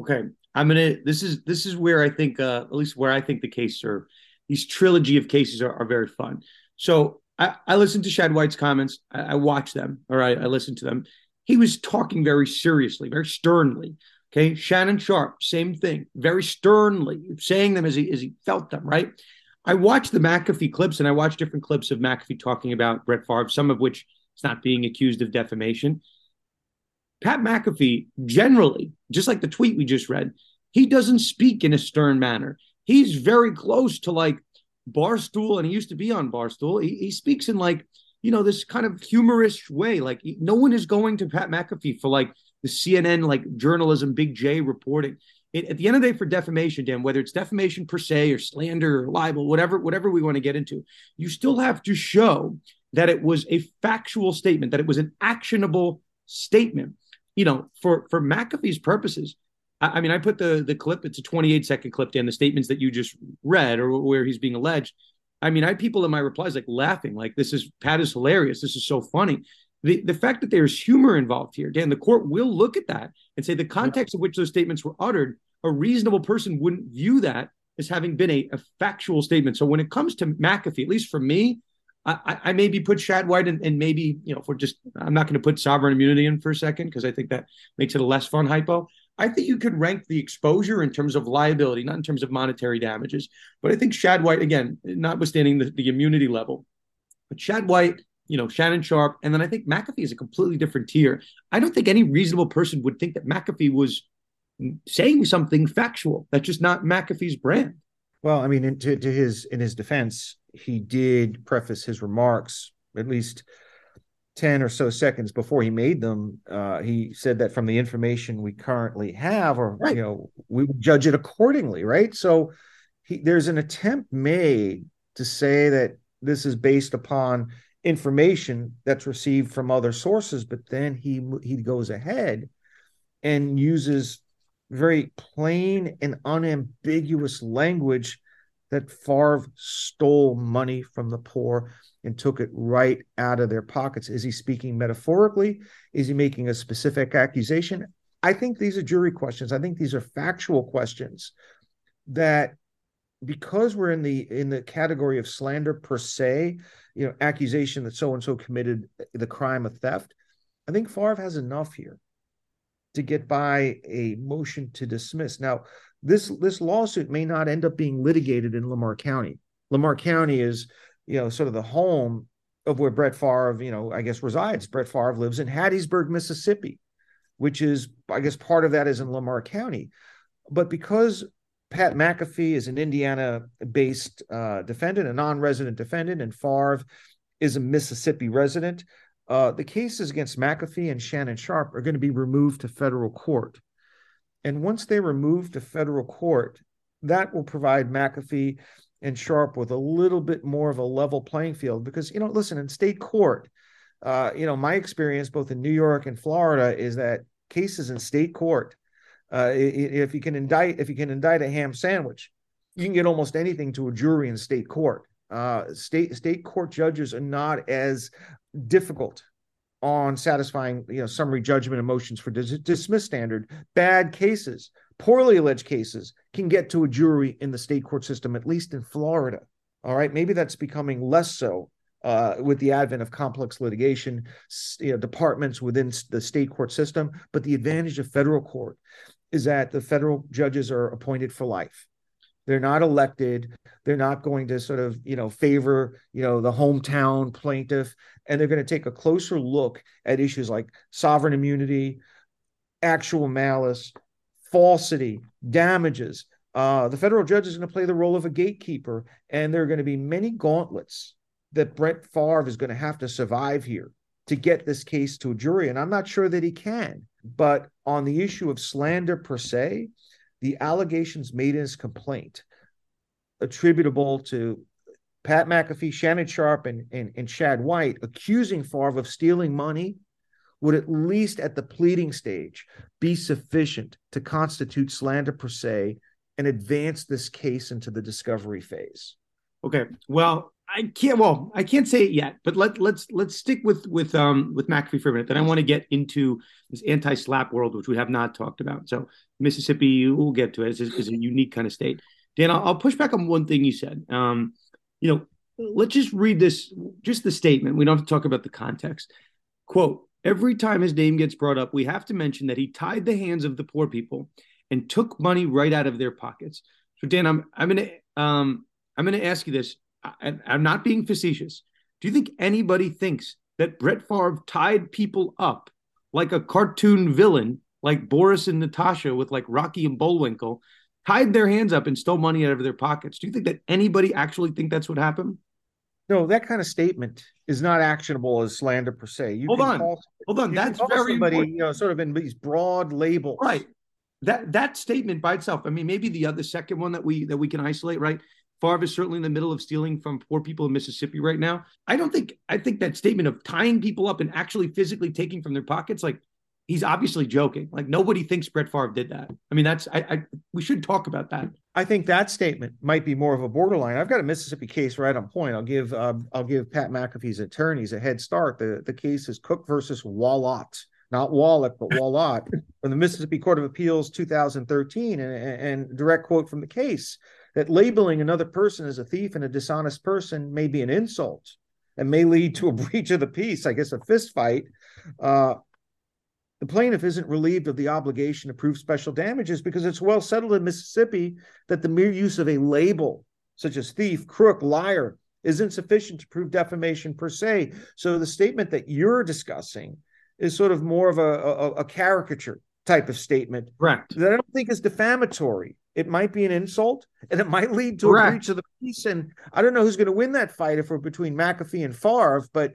Okay, I'm gonna. This is this is where I think, uh, at least where I think the case are. These trilogy of cases are, are very fun. So I, I listened to Shad White's comments. I, I watched them, or I, I listened to them. He was talking very seriously, very sternly. Okay, Shannon Sharpe, same thing, very sternly saying them as he as he felt them. Right. I watched the McAfee clips and I watched different clips of McAfee talking about Brett Favre, some of which is not being accused of defamation. Pat McAfee, generally, just like the tweet we just read, he doesn't speak in a stern manner. He's very close to like Barstool, and he used to be on Barstool. He, he speaks in like, you know, this kind of humorous way. Like, no one is going to Pat McAfee for like the CNN, like journalism, Big J reporting it, at the end of the day for defamation dan whether it's defamation per se or slander or libel whatever whatever we want to get into you still have to show that it was a factual statement that it was an actionable statement. You know for for mcafee's purposes I, I mean i put the the clip it's a 28 second clip dan the statements that you just read or where he's being alleged. I mean i had people in my replies like laughing like this is pat is hilarious. This is so funny the, the fact that there's humor involved here, Dan, the court will look at that and say the context of which those statements were uttered a reasonable person wouldn't view that as having been a, a factual statement. So when it comes to McAfee, at least for me, I, I maybe put Shad White and, and maybe, you know, for just, I'm not going to put sovereign immunity in for a second because I think that makes it a less fun hypo. I think you could rank the exposure in terms of liability, not in terms of monetary damages. But I think Shad White, again, notwithstanding the, the immunity level, but Shad White, you know, Shannon Sharpe. and then I think McAfee is a completely different tier. I don't think any reasonable person would think that McAfee was saying something factual. That's just not McAfee's brand. Well, I mean, in, to, to his in his defense, he did preface his remarks at least 10 or so seconds before he made them uh, he said that from the information we currently have or right. you know we would judge it accordingly right so he, there's an attempt made to say that this is based upon information that's received from other sources but then he he goes ahead and uses very plain and unambiguous language that Favre stole money from the poor and took it right out of their pockets. Is he speaking metaphorically? Is he making a specific accusation? I think these are jury questions. I think these are factual questions that because we're in the in the category of slander per se, you know, accusation that so and so committed eh, the crime of theft, I think Favre has enough here to get by a motion to dismiss. Now, this this lawsuit may not end up being litigated in Lamar County. Lamar County is, you know, sort of the home of where Brett Favre, you know, I guess resides. Brett Favre lives in Hattiesburg, Mississippi, which is, I guess, part of that is in Lamar County. But because Pat McAfee is an Indiana-based uh, defendant, a non-resident defendant, and Favre is a Mississippi resident, uh, the cases against McAfee and Shannon Sharpe are going to be removed to federal court. And once they remove to federal court, that will provide McAfee and Sharpe with a little bit more of a level playing field. Because, you know, listen, in state court, uh, you know, my experience both in New York and Florida is that cases in state court, uh, if you can indict, if you can indict a ham sandwich, you can get almost anything to a jury in state court. Uh, state state court judges are not as difficult on satisfying you know summary judgment motions for dis- dismiss standard bad cases poorly alleged cases can get to a jury in the state court system at least in florida all right maybe that's becoming less so uh, with the advent of complex litigation you know, departments within the state court system but the advantage of federal court is that the federal judges are appointed for life they're not elected. They're not going to sort of, you know, favor, you know, the hometown plaintiff. And they're going to take a closer look at issues like sovereign immunity, actual malice, falsity, damages. Uh, the federal judge is going to play the role of a gatekeeper. And there are going to be many gauntlets that Brett Favre is going to have to survive here to get this case to a jury. And I'm not sure that he can. But on the issue of slander per se, the allegations made in his complaint attributable to Pat McAfee, Shannon Sharpe, and, and, and Shad White accusing Favre of stealing money would at least at the pleading stage be sufficient to constitute slander per se and advance this case into the discovery phase. Okay. Well, I can't. Well, I can't say it yet, but let let's let's stick with with um with McAfee for a minute. Then I want to get into this anti-SLAPP world, which we have not talked about. So Mississippi, we'll get to it. it. Is, is a unique kind of state. Dan, I'll, I'll, push back on one thing you said. Um, you know, let's just read this, just the statement. We don't have to talk about the context. Quote: Every time his name gets brought up, we have to mention that he tied the hands of the poor people and took money right out of their pockets. So, Dan, I'm I'm gonna um I'm gonna ask you this I, I'm not being facetious. Do you think anybody thinks that Brett Favre tied people up like a cartoon villain, like Boris and Natasha with like Rocky and Bullwinkle, tied their hands up and stole money out of their pockets? Do you think that anybody actually think that's what happened? No, that kind of statement is not actionable as slander per se. You hold on, call, hold on. That's very somebody, important. you know, sort of in these broad labels, right? That that statement by itself. I mean, maybe the other second one that we that we can isolate, right? Favre is certainly in the middle of stealing from poor people in Mississippi right now. I don't think I think that statement of tying people up and actually physically taking from their pockets, like he's obviously joking. Like nobody thinks Brett Favre did that. I mean, that's I, I we should talk about that. I think that statement might be more of a borderline. I've got a Mississippi case right on point. I'll give uh, I'll give Pat McAfee's attorneys a head start. The the case is Cook versus Wallot, not Wallach, but Wallot *laughs* from the Mississippi Court of Appeals 2013, and, and direct quote from the case that labeling another person as a thief and a dishonest person may be an insult and may lead to a breach of the peace, I guess a fist fight. Uh, the plaintiff isn't relieved of the obligation to prove special damages because it's well settled in Mississippi that the mere use of a label, such as thief, crook, liar, is insufficient to prove defamation per se. So the statement that you're discussing is sort of more of a, a, a caricature type of statement. Correct. That I don't think is defamatory. It might be an insult and it might lead to Correct. a breach of the peace. And I don't know who's going to win that fight if we're between McAfee and Favre, but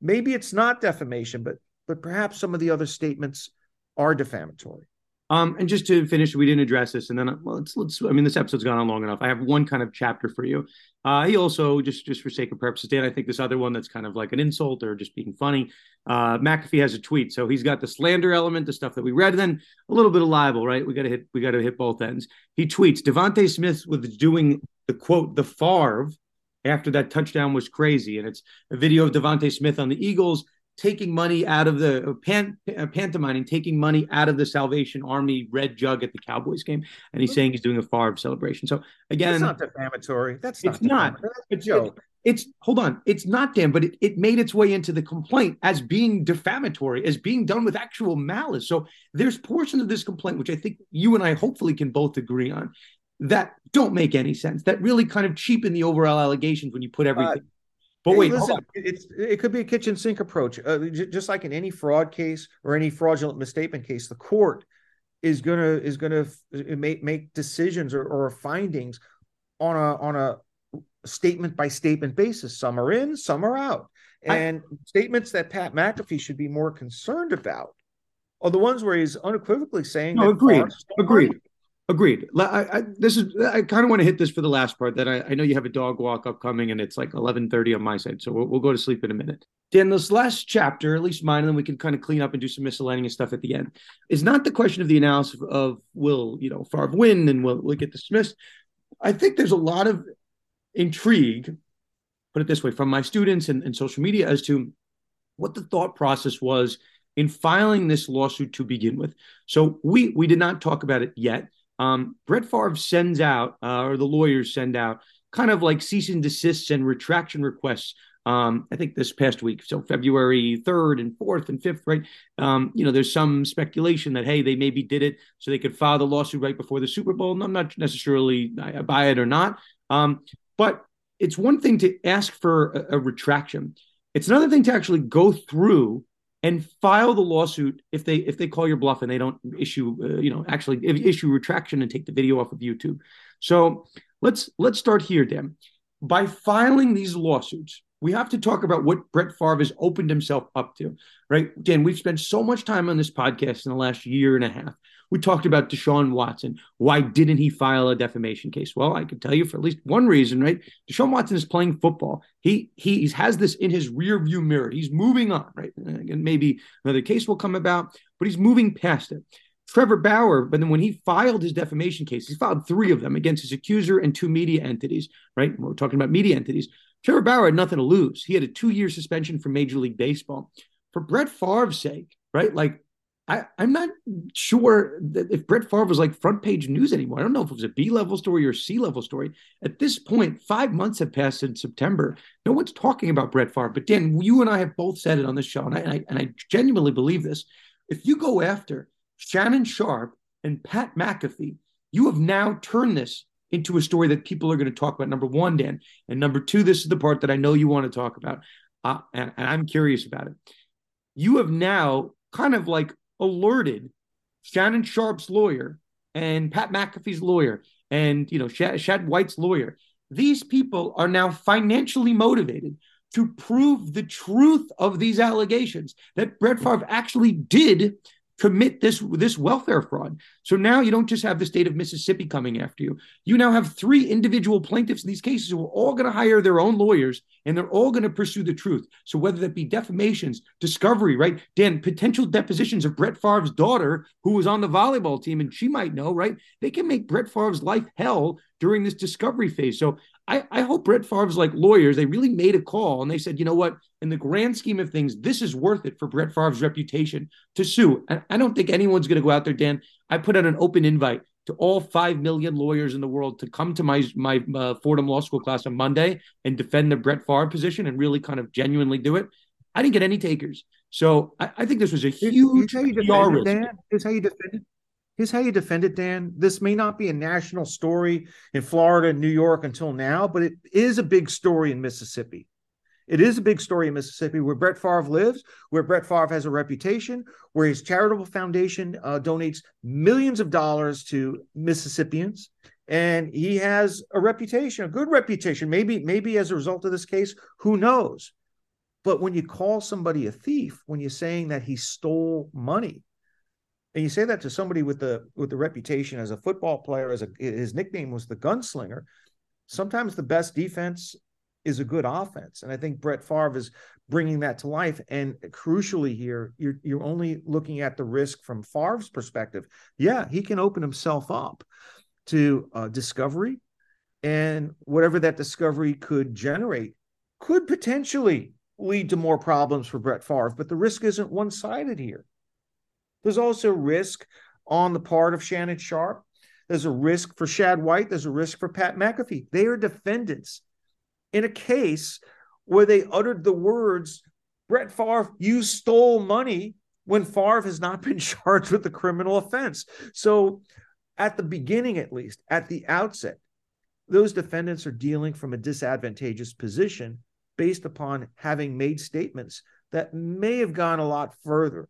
maybe it's not defamation, but but perhaps some of the other statements are defamatory. Um, and just to finish, we didn't address this, and then well, let's let's. I mean, this episode's gone on long enough. I have one kind of chapter for you. Uh, he also just just for sake of purposes, Dan. I think this other one that's kind of like an insult or just being funny. Uh, McAfee has a tweet, so he's got the slander element, the stuff that we read, and then a little bit of libel, right? We got to hit we got to hit both ends. He tweets: DeVonta Smith was doing the quote the Favre after that touchdown was crazy, and it's a video of DeVonta Smith on the Eagles taking money out of the uh, pan, uh, pantomiming, taking money out of the Salvation Army red jug at the Cowboys game, and he's saying he's doing a Favre celebration. So again, it's not defamatory. That's not it's not. That's a joke. It, it's hold on. It's not damn, but it, it made its way into the complaint as being defamatory, as being done with actual malice. So there's portions of this complaint which I think you and I hopefully can both agree on that don't make any sense. That really kind of cheapen the overall allegations when you put everything. Uh, but wait, listen, it's it could be a kitchen sink approach. Uh, j- just like in any fraud case or any fraudulent misstatement case, the court is gonna is gonna f- make make decisions or, or findings on a on a statement by statement basis. Some are in, some are out, and I, statements that Pat McAfee should be more concerned about are the ones where he's unequivocally saying. No, agreed, agreed. Agreed. I, I, this is. I kind of want to hit this for the last part. That I, I, know you have a dog walk upcoming, and it's like eleven thirty on my side, so we'll, we'll, go to sleep in a minute. Dan, this last chapter, at least mine, and then we can kind of clean up and do some miscellaneous stuff at the end. Is not the question of the analysis of, will you know Favre win and will will get dismissed. I think there's a lot of intrigue, put it this way, from my students and, and social media as to what the thought process was in filing this lawsuit to begin with. So we we did not talk about it yet um, Brett Favre sends out, uh, or the lawyers send out, kind of like cease and desists and retraction requests. Um, I think this past week, so February 3rd and 4th and 5th, right? Um, you know, there's some speculation that, hey, they maybe did it so they could file the lawsuit right before the Super Bowl. And I'm not necessarily buy it or not. Um, but it's one thing to ask for a, a retraction, it's another thing to actually go through and file the lawsuit if they if they call your bluff and they don't issue uh, you know actually issue retraction and take the video off of YouTube. So let's let's start here, Dan. By filing these lawsuits, we have to talk about what Brett Favre has opened himself up to, right? Dan, we've spent so much time on this podcast in the last year and a half. We talked about Deshaun Watson. Why didn't he file a defamation case? Well, I could tell you for at least one reason, right? Deshaun Watson is playing football. He he has this in his rear view mirror. He's moving on, right? And maybe another case will come about, but he's moving past it. Trevor Bauer, but then when he filed his defamation case, he filed three of them against his accuser and two media entities, right? We're talking about media entities. Trevor Bauer had nothing to lose. He had a two year suspension from Major League Baseball. For Brett Favre's sake, right? Like, I, I'm not sure that if Brett Favre was like front page news anymore. I don't know if it was a B level story or C level story. At this point, five months have passed in September. No one's talking about Brett Favre. But Dan, you and I have both said it on this show, and I, and I, and I genuinely believe this. If you go after Shannon Sharpe and Pat McAfee, you have now turned this into a story that people are going to talk about. Number one, Dan, and number two, this is the part that I know you want to talk about, uh, and, and I'm curious about it. You have now kind of like alerted Shannon Sharpe's lawyer and Pat McAfee's lawyer and you know Shad, Shad White's lawyer. These people are now financially motivated to prove the truth of these allegations that Brett Favre actually did commit this this welfare fraud. So now you don't just have the state of Mississippi coming after you. You now have three individual plaintiffs in these cases who are all going to hire their own lawyers and they're all going to pursue the truth. So whether that be defamations, discovery, right? Dan, potential depositions of Brett Favre's daughter who was on the volleyball team and she might know, right? They can make Brett Favre's life hell during this discovery phase. So I, I hope Brett Favre's like lawyers, they really made a call and they said, you know what, in the grand scheme of things, this is worth it for Brett Favre's reputation to sue. And I don't think anyone's going to go out there, Dan. I put out an open invite to all five million lawyers in the world to come to my my uh, Fordham Law School class on Monday and defend the Brett Favre position and really kind of genuinely do it. I didn't get any takers, so I, I think this was a huge PR risk. Here's how you defend it. Here's how you defend it, Dan. This may not be a national story in Florida and New York until now, but it is a big story in Mississippi. It is a big story in Mississippi where Brett Favre lives, where Brett Favre has a reputation, where his charitable foundation uh, donates millions of dollars to Mississippians. And he has a reputation, a good reputation. Maybe, maybe as a result of this case, who knows? But when you call somebody a thief, when you're saying that he stole money, and you say that to somebody with the with the reputation as a football player, as a his nickname was the gunslinger. Sometimes the best defense is a good offense, and I think Brett Favre is bringing that to life. And crucially, here you're you're only looking at the risk from Favre's perspective. Yeah, he can open himself up to uh, discovery, and whatever that discovery could generate could potentially lead to more problems for Brett Favre. But the risk isn't one sided here. There's also risk on the part of Shannon Sharpe. There's a risk for Shad White. There's a risk for Pat McAfee. They are defendants in a case where they uttered the words, Brett Favre, you stole money when Favre has not *laughs* been charged with a criminal offense. So, at the beginning, at least, at the outset, those defendants are dealing from a disadvantageous position based upon having made statements that may have gone a lot further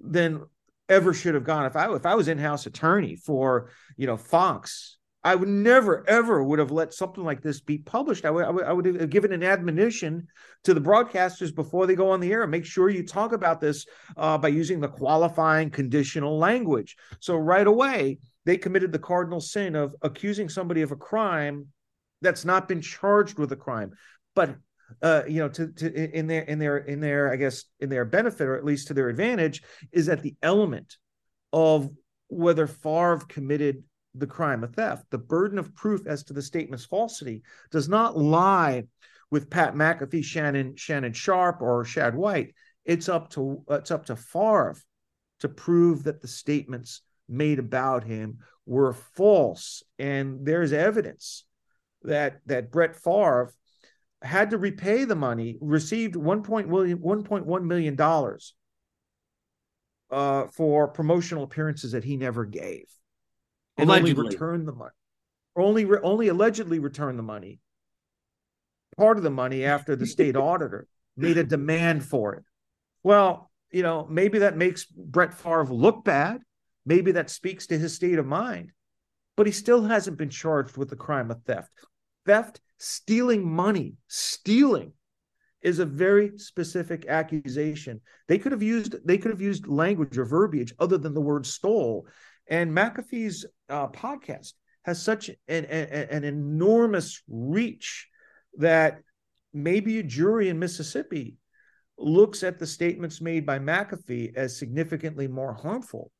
than ever should have gone. If I if I was in-house attorney for you know Fox, I would never ever would have let something like this be published. I would I would, I would have given an admonition to the broadcasters before they go on the air. Make sure you talk about this uh, by using the qualifying conditional language. So right away they committed the cardinal sin of accusing somebody of a crime that's not been charged with a crime. But uh, you know, to, to in their in their in their I guess in their benefit or at least to their advantage is that the element of whether Favre committed the crime of theft, the burden of proof as to the statement's falsity does not lie with Pat McAfee, Shannon Shannon Sharpe, or Shad White. It's up to it's up to Favre to prove that the statements made about him were false, and there's evidence that that Brett Favre had to repay the money, received $1.1 million uh, for promotional appearances that he never gave, and allegedly. only returned the money, only re- only allegedly returned the money. Part of the money after the state *laughs* auditor made a demand for it. Well, you know, maybe that makes Brett Favre look bad. Maybe that speaks to his state of mind, but he still hasn't been charged with the crime of theft. Theft Stealing money, stealing is a very specific accusation. They could have used they could have used language or verbiage other than the word stole. And McAfee's uh, podcast has such an, an, an enormous reach that maybe a jury in Mississippi looks at the statements made by McAfee as significantly more harmful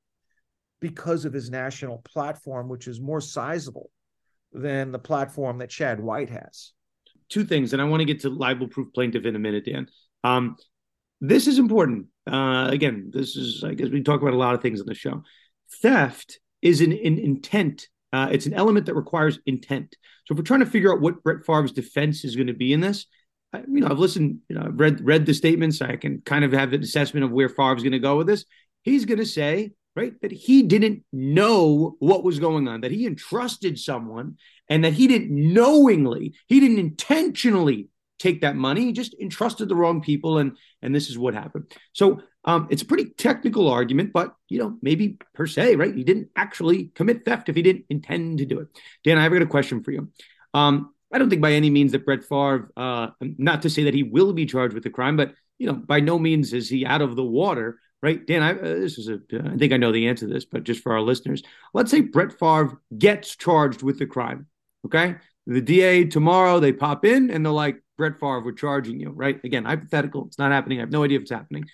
because of his national platform, which is more sizable than the platform that Shad White has. Two things, and I want to get to libel proof plaintiff in a minute, Dan. Um, this is important. Uh, again, this is, I guess we talk about a lot of things on the show. Theft is an, an intent, uh, it's an element that requires intent. So if we're trying to figure out what Brett Favre's defense is going to be in this, I, you know, I've listened, you know, I've read read the statements. I can kind of have an assessment of where Favre's going to go with this. He's going to say right? That he didn't know what was going on, that he entrusted someone and that he didn't knowingly, he didn't intentionally take that money. He just entrusted the wrong people, and and this is what happened. So um, it's a pretty technical argument, but you know maybe per se, right? He didn't actually commit theft if he didn't intend to do it. Dan, I've got a question for you. Um, I don't think by any means that Brett Favre, uh, not to say that he will be charged with the crime, but you know by no means is he out of the water right? Dan, I, uh, this is a, I think I know the answer to this, but just for our listeners, let's say Brett Favre gets charged with the crime. Okay. The DA tomorrow, they pop in and they're like, Brett Favre, we're charging you, right? Again, hypothetical. It's not happening. I have no idea if it's happening.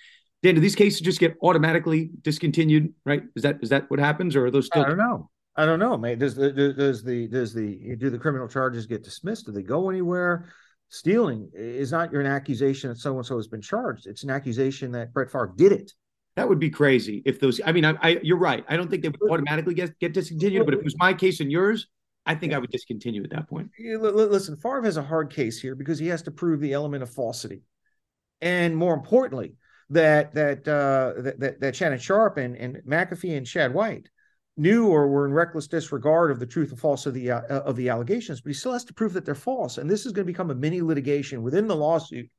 Dan, do these cases just get automatically discontinued, right? Is that is that what happens, or are those still? I don't know. I don't know, mate. Does the does the does the do the criminal charges get dismissed? Do they go anywhere? Stealing is not an accusation that so and so has been charged. It's an accusation that Brett Favre did it. That would be crazy if those. I mean, I, I, you're right. I don't think they would automatically get get discontinued. But if it was my case and yours, I think I would discontinue at that point. Listen, Favre has a hard case here because he has to prove the element of falsity, and more importantly, that that uh, that, that, Shannon Sharpe and, and McAfee and Shad White knew or were in reckless disregard of the truth or false of the uh, of the allegations. But he still has to prove that they're false, and this is going to become a mini litigation within the lawsuit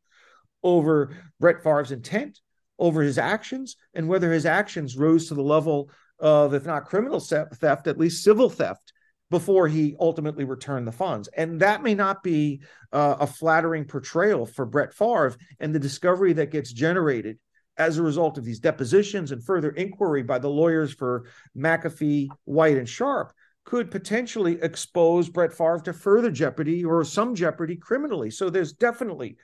over Brett Favre's intent over his actions and whether his actions rose to the level of, if not criminal theft, at least civil theft before he ultimately returned the funds. And that may not be uh, a flattering portrayal for Brett Favre and the discovery that gets generated as a result of these depositions and further inquiry by the lawyers for McAfee, White, and Sharpe could potentially expose Brett Favre to further jeopardy or some jeopardy criminally. So there's definitely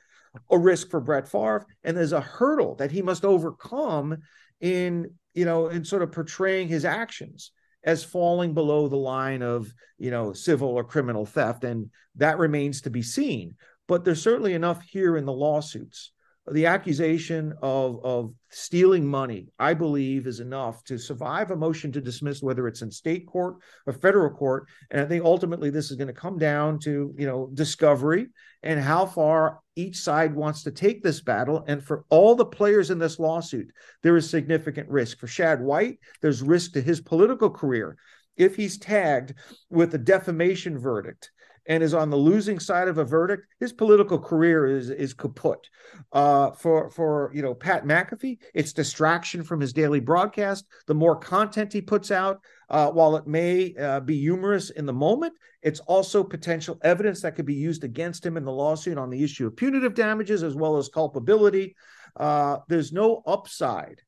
a risk for Brett Favre, and there's a hurdle that he must overcome in you know in sort of portraying his actions as falling below the line of you know civil or criminal theft, and that remains to be seen. But there's certainly enough here in the lawsuits the accusation of of stealing money, I believe, is enough to survive a motion to dismiss, whether it's in state court or federal court. And I think ultimately this is going to come down to you know discovery and how far each side wants to take this battle. And for all the players in this lawsuit, there is significant risk. For Shad White, there's risk to his political career if he's tagged with a defamation verdict and is on the losing side of a verdict, his political career is is kaput. Uh, for for you know Pat McAfee, it's distraction from his daily broadcast. The more content he puts out, uh, while it may uh, be humorous in the moment, it's also potential evidence that could be used against him in the lawsuit on the issue of punitive damages as well as culpability. Uh, there's no upside,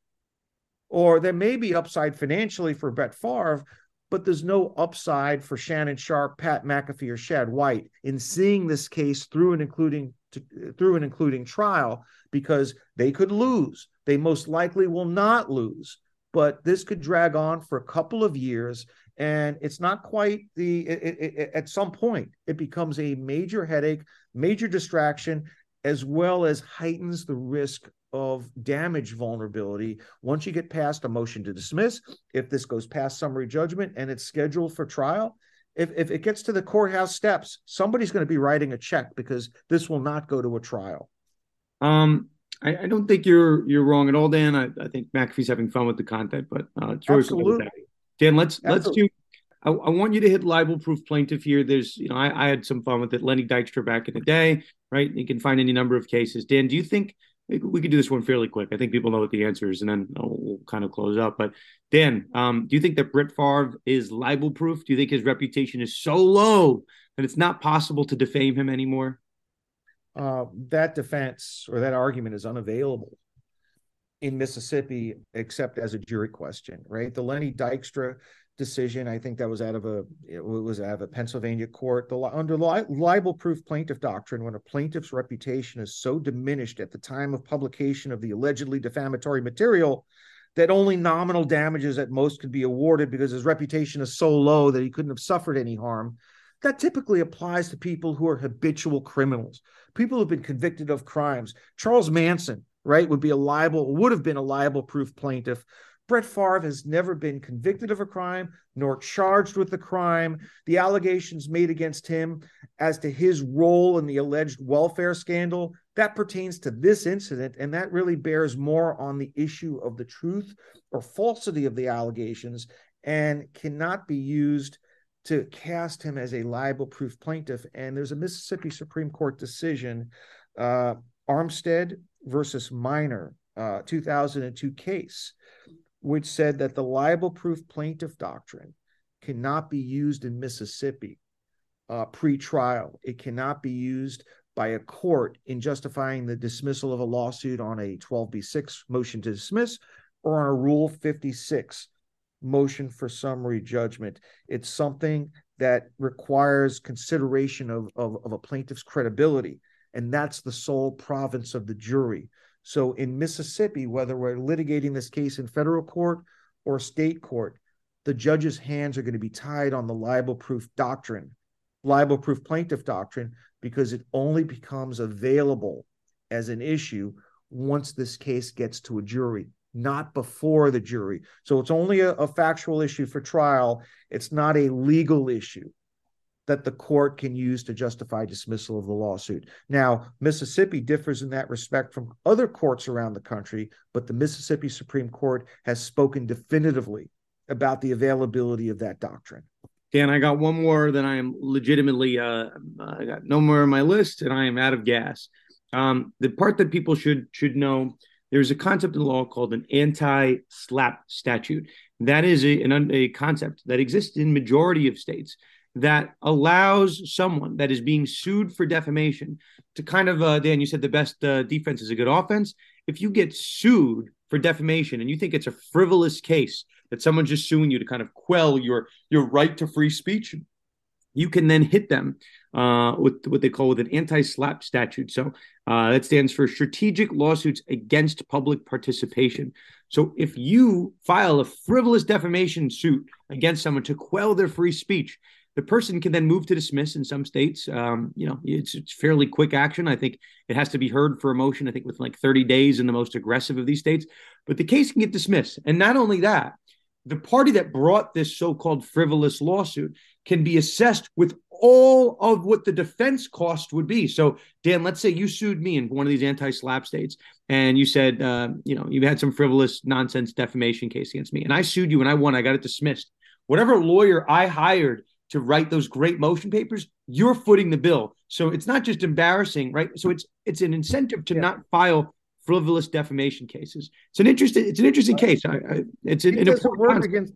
or there may be upside financially for Brett Favre, but there's no upside for Shannon Sharpe, Pat McAfee, or Shad White in seeing this case through and including to, through and including trial because they could lose. They most likely will not lose, but this could drag on for a couple of years. And it's not quite the, it, it, it, at some point, it becomes a major headache, major distraction, as well as heightens the risk of damage vulnerability once you get past a motion to dismiss if this goes past summary judgment and it's scheduled for trial if, if it gets to the courthouse steps somebody's going to be writing a check because this will not go to a trial um I, I don't think you're you're wrong at all dan i, I think mcafee's having fun with the content but uh Absolutely. dan let's Absolutely. let's do I, I, want you to hit libel proof plaintiff here. There's, you know, I, I, had some fun with it. Lenny Dykstra back in the day, right? You can find any number of cases. Dan, do you think we could do this one fairly quick. I think people know what the answer is, and then we'll kind of close up. But Dan, um, do you think that Brett Favre is libel proof? Do you think his reputation is so low that it's not possible to defame him anymore? Uh, that defense or that argument is unavailable in Mississippi, except as a jury question, right? The Lenny Dykstra decision. I think that was out of a it was out of a Pennsylvania court. The under li- libel proof plaintiff doctrine, when a plaintiff's reputation is so diminished at the time of publication of the allegedly defamatory material that only nominal damages at most could be awarded because his reputation is so low that he couldn't have suffered any harm. That typically applies to people who are habitual criminals, people who've been convicted of crimes. Charles Manson, right, would be a liable, would have been a libel proof plaintiff Brett Favre has never been convicted of a crime nor charged with the crime. The allegations made against him as to his role in the alleged welfare scandal that pertains to this incident, and that really bears more on the issue of the truth or falsity of the allegations and cannot be used to cast him as a libel proof plaintiff. And there's a Mississippi Supreme Court decision, uh, Armistead versus Minor, uh, 2002 case which said that the libel proof plaintiff doctrine cannot be used in Mississippi uh, pre-trial. It cannot be used by a court in justifying the dismissal of a lawsuit on a 12b6 motion to dismiss or on a Rule 56 motion for summary judgment. It's something that requires consideration of, of, of a plaintiff's credibility, and that's the sole province of the jury. So in Mississippi, whether we're litigating this case in federal court or state court, the judge's hands are going to be tied on the libel proof doctrine, libel proof plaintiff doctrine, because it only becomes available as an issue once this case gets to a jury, not before the jury. So it's only a, a factual issue for trial. It's not a legal issue that the court can use to justify dismissal of the lawsuit. Now, Mississippi differs in that respect from other courts around the country, but the Mississippi Supreme Court has spoken definitively about the availability of that doctrine. Dan, I got one more that I am legitimately, uh, I got no more on my list and I am out of gas. Um, the part that people should should know there's a concept in law called an anti-SLAPP statute. That is a, an, a concept that exists in majority of states that allows someone that is being sued for defamation to kind of uh, Dan, you said the best uh, defense is a good offense. If you get sued for defamation and you think it's a frivolous case that someone's just suing you to kind of quell your your right to free speech, you can then hit them uh, with what they call with an anti-SLAPP statute. So uh, that stands for strategic lawsuits against public participation. So if you file a frivolous defamation suit against someone to quell their free speech, the person can then move to dismiss in some states. Um, you know, it's, it's fairly quick action. I think it has to be heard for a motion, I think within like 30 days in the most aggressive of these states. But the case can get dismissed. And not only that, the party that brought this so called frivolous lawsuit can be assessed with all of what the defense cost would be. So, Dan, let's say you sued me in one of these anti SLAPP states and you said, uh, you know, you had some frivolous nonsense defamation case against me, and I sued you and I won, I got it dismissed. Whatever lawyer I hired to write those great motion papers, you're footing the bill. So it's not just embarrassing, right? So it's it's an incentive to yeah. not file frivolous defamation cases. It's an interesting it's an interesting case. I, I, it's an, it important work against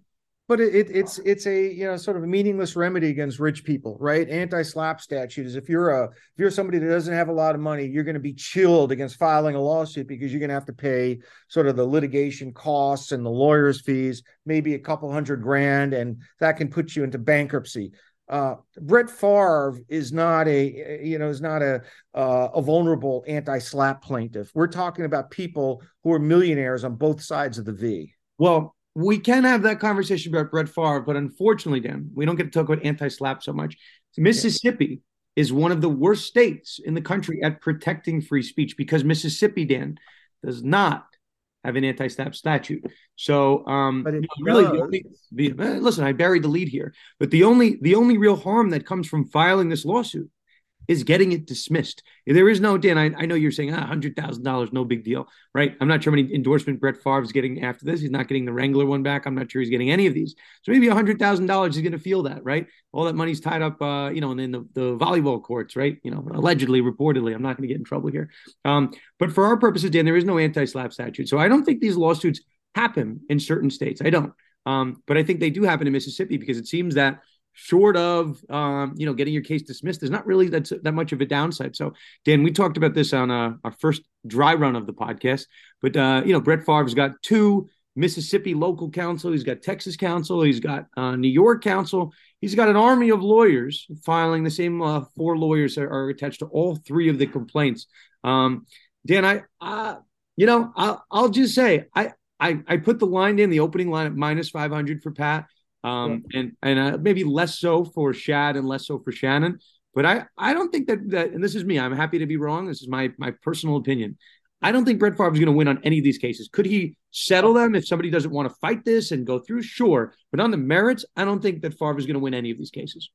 but it, it, it's it's a you know sort of a meaningless remedy against rich people, right? anti-SLAPP statute is if you're a if you're somebody that doesn't have a lot of money, you're going to be chilled against filing a lawsuit because you're going to have to pay sort of the litigation costs and the lawyers' fees, maybe a couple hundred grand, and that can put you into bankruptcy. Uh, Brett Favre is not a you know is not a uh, a vulnerable anti-SLAPP plaintiff. We're talking about people who are millionaires on both sides of the V. Well, we can have that conversation about Brett Favre, but unfortunately, Dan, we don't get to talk about anti-SLAPP so much. Mississippi yeah. is one of the worst states in the country at protecting free speech because Mississippi, Dan, does not have an anti-SLAPP statute. So, um, really, only, the, listen, I buried the lead here, but the only the only real harm that comes from filing this lawsuit is getting it dismissed. There is no Dan. I, I know you're saying ah, hundred thousand dollars, no big deal, right? I'm not sure how many endorsement Brett Favre is getting after this. He's not getting the Wrangler one back. I'm not sure he's getting any of these. So maybe a hundred thousand dollars is going to feel that, right? All that money's tied up, uh, you know, in the, the volleyball courts, right? You know, allegedly, reportedly. I'm not going to get in trouble here. Um, but for our purposes, Dan, there is no anti SLAPP statute, so I don't think these lawsuits happen in certain states. I don't. Um, but I think they do happen in Mississippi because it seems that short of um, you know getting your case dismissed, there's not really that that much of a downside. So Dan, we talked about this on uh, our first dry run of the podcast, but uh, you know Brett Favre's got two Mississippi local counsel, he's got Texas counsel, he's got uh, New York counsel, he's got an army of lawyers filing the same uh, four lawyers are, are, attached to all three of the complaints. Um, Dan, I, uh, you know, I'll, I'll just say I, I I put the line in the opening line at minus 500 for Pat um, yeah. and and uh, maybe less so for Shad and less so for Shannon. But I I don't think that that and this is me. I'm happy to be wrong. This is my my personal opinion. I don't think Brett Favre is going to win on any of these cases. Could he settle them if somebody doesn't want to fight this and go through? Sure, but on the merits, I don't think that Favre is going to win any of these cases.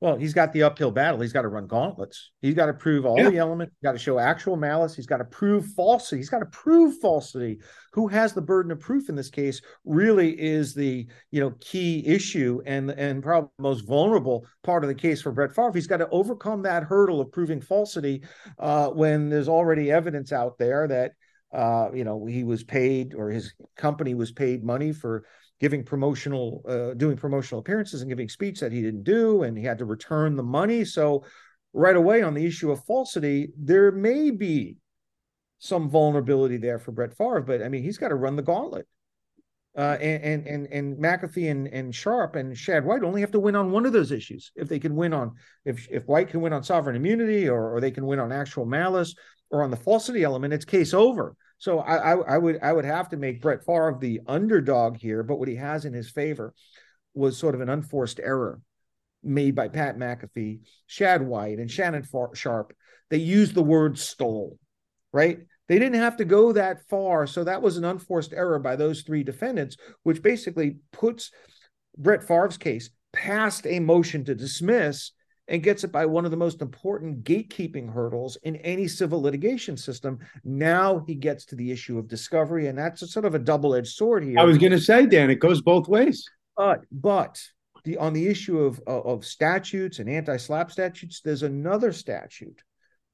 Well, he's got the uphill battle. He's got to run gauntlets. He's got to prove all yeah. the elements. He's got to show actual malice. He's got to prove falsity. He's got to prove falsity. Who has the burden of proof in this case really is the you know key issue and and probably most vulnerable part of the case for Brett Favre. He's got to overcome that hurdle of proving falsity uh, when there's already evidence out there that uh, you know he was paid or his company was paid money for giving promotional uh, doing promotional appearances and giving speech that he didn't do and he had to return the money so right away on the issue of falsity there may be some vulnerability there for Brett Favre but I mean he's got to run the gauntlet uh, and and and McAfee and, and Sharpe and Shad White only have to win on one of those issues. If they can win on if if White can win on sovereign immunity or or they can win on actual malice or on the falsity element, it's case over. So I, I, I would I would have to make Brett Favre the underdog here, but what he has in his favor was sort of an unforced error made by Pat McAfee, Shad White, and Shannon Sharpe. They used the word stole, right? They didn't have to go that far. So that was an unforced error by those three defendants, which basically puts Brett Favre's case past a motion to dismiss and gets it by one of the most important gatekeeping hurdles in any civil litigation system. Now he gets to the issue of discovery, and that's a sort of a double-edged sword here. I was going to say, Dan, it goes both ways. But but the on the issue of of statutes and anti SLAPP statutes, there's another statute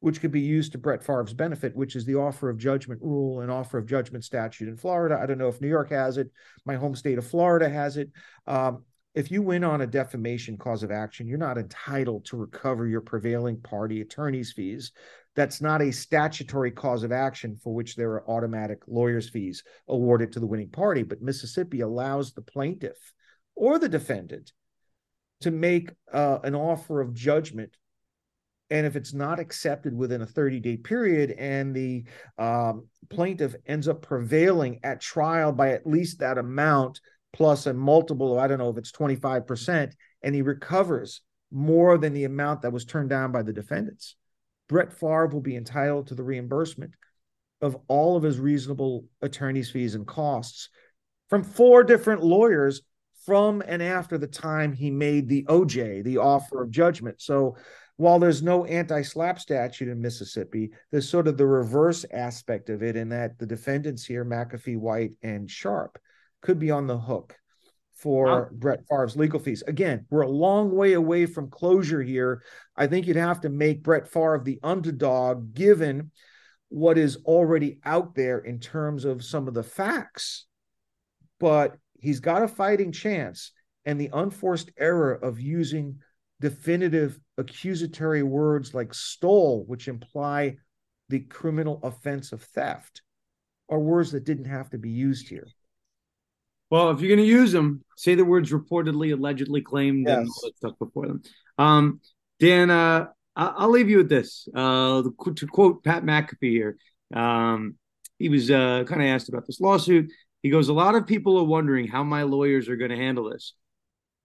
which could be used to Brett Favre's benefit, which is the offer of judgment rule and offer of judgment statute in Florida. I don't know if New York has it. My home state of Florida has it. Um, if you win on a defamation cause of action, you're not entitled to recover your prevailing party attorney's fees. That's not a statutory cause of action for which there are automatic lawyer's fees awarded to the winning party. But Mississippi allows the plaintiff or the defendant to make uh, an offer of judgment. And if it's not accepted within a 30 day period and the um, plaintiff ends up prevailing at trial by at least that amount, plus a multiple I don't know if it's 25%, and he recovers more than the amount that was turned down by the defendants. Brett Favre will be entitled to the reimbursement of all of his reasonable attorney's fees and costs from four different lawyers from and after the time he made the OJ, the offer of judgment. So while there's no anti SLAPP statute in Mississippi, there's sort of the reverse aspect of it in that the defendants here, McAfee, White, and Sharpe, could be on the hook for Brett Favre's legal fees. Again, we're a long way away from closure here. I think you'd have to make Brett Favre the underdog given what is already out there in terms of some of the facts. But he's got a fighting chance. And the unforced error of using definitive accusatory words like stole, which imply the criminal offense of theft, are words that didn't have to be used here. Well, if you're going to use them, say the words reportedly, allegedly claimed, yes. and all that stuff before them. Um, Dan, uh, I'll leave you with this. Uh, to quote Pat McAfee here, um, he was uh, kind of asked about this lawsuit. He goes, A lot of people are wondering how my lawyers are going to handle this.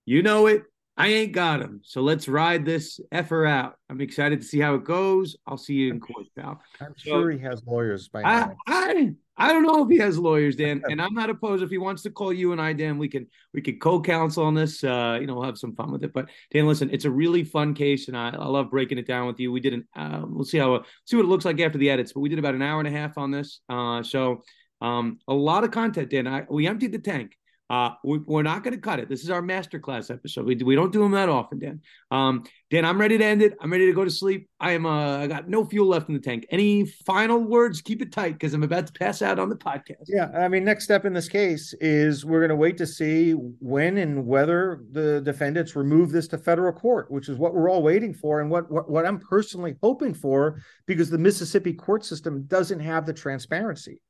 You know it. I ain't got him. So let's ride this effer out. I'm excited to see how it goes. I'll see you in court, pal. I'm so, sure he has lawyers by I, now. I I don't know if he has lawyers, Dan, *laughs* and I'm not opposed. If he wants to call you and I, Dan, we can we can co-counsel on this. Uh, you know, we'll have some fun with it. But Dan, listen, it's a really fun case, and I, I love breaking it down with you. We did an uh, we'll see how see what it looks like after the edits, but we did about an hour and a half on this. Uh, so um, a lot of content, Dan. I, we emptied the tank. Uh, we, are not going to cut it. This is our masterclass episode. We, we don't do them that often, Dan. Um, Dan, I'm ready to end it. I'm ready to go to sleep. I am. Uh, I got no fuel left in the tank. Any final words? Keep it tight because I'm about to pass out on the podcast. Yeah, I mean, next step in this case is we're going to wait to see when and whether the defendants remove this to federal court, which is what we're all waiting for, and what what, what I'm personally hoping for, because the Mississippi court system doesn't have the transparency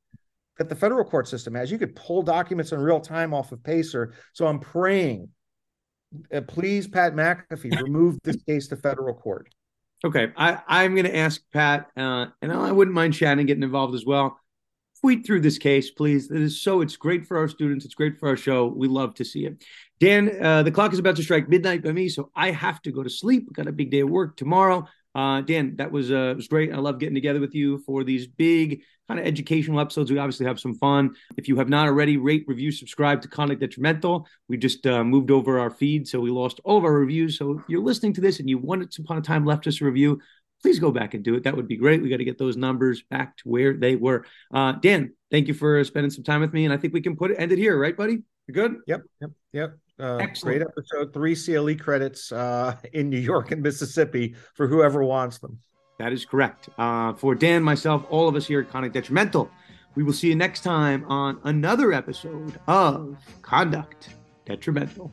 that the federal court system has. You could pull documents in real time off of Pacer. So I'm praying, uh, please, Pat McAfee, *laughs* remove this case to federal court. Okay, I, I'm going to ask Pat, uh, and I wouldn't mind Shannon getting involved as well. Tweet through this case, please. It is so. It's great for our students. It's great for our show. We love to see it. Dan, uh, the clock is about to strike midnight by me, so I have to go to sleep. Got a big day of work tomorrow. Uh, Dan, that was uh, was great. I love getting together with you for these big kind of educational episodes. We obviously have some fun. If you have not already, rate, review, subscribe to Conduct Detrimental. We just uh, moved over our feed, so we lost all of our reviews. So if you're listening to this and you once upon a time left us a review, please go back and do it. That would be great. We got to get those numbers back to where they were. Uh, Dan, thank you for spending some time with me, and I think we can put it end it here, right, buddy? You good? Yep, yep, yep. Uh, great episode. Three CLE credits uh, in New York and Mississippi for whoever wants them. That is correct. Uh, for Dan, myself, all of us here at Conduct Detrimental, we will see you next time on another episode of Conduct Detrimental.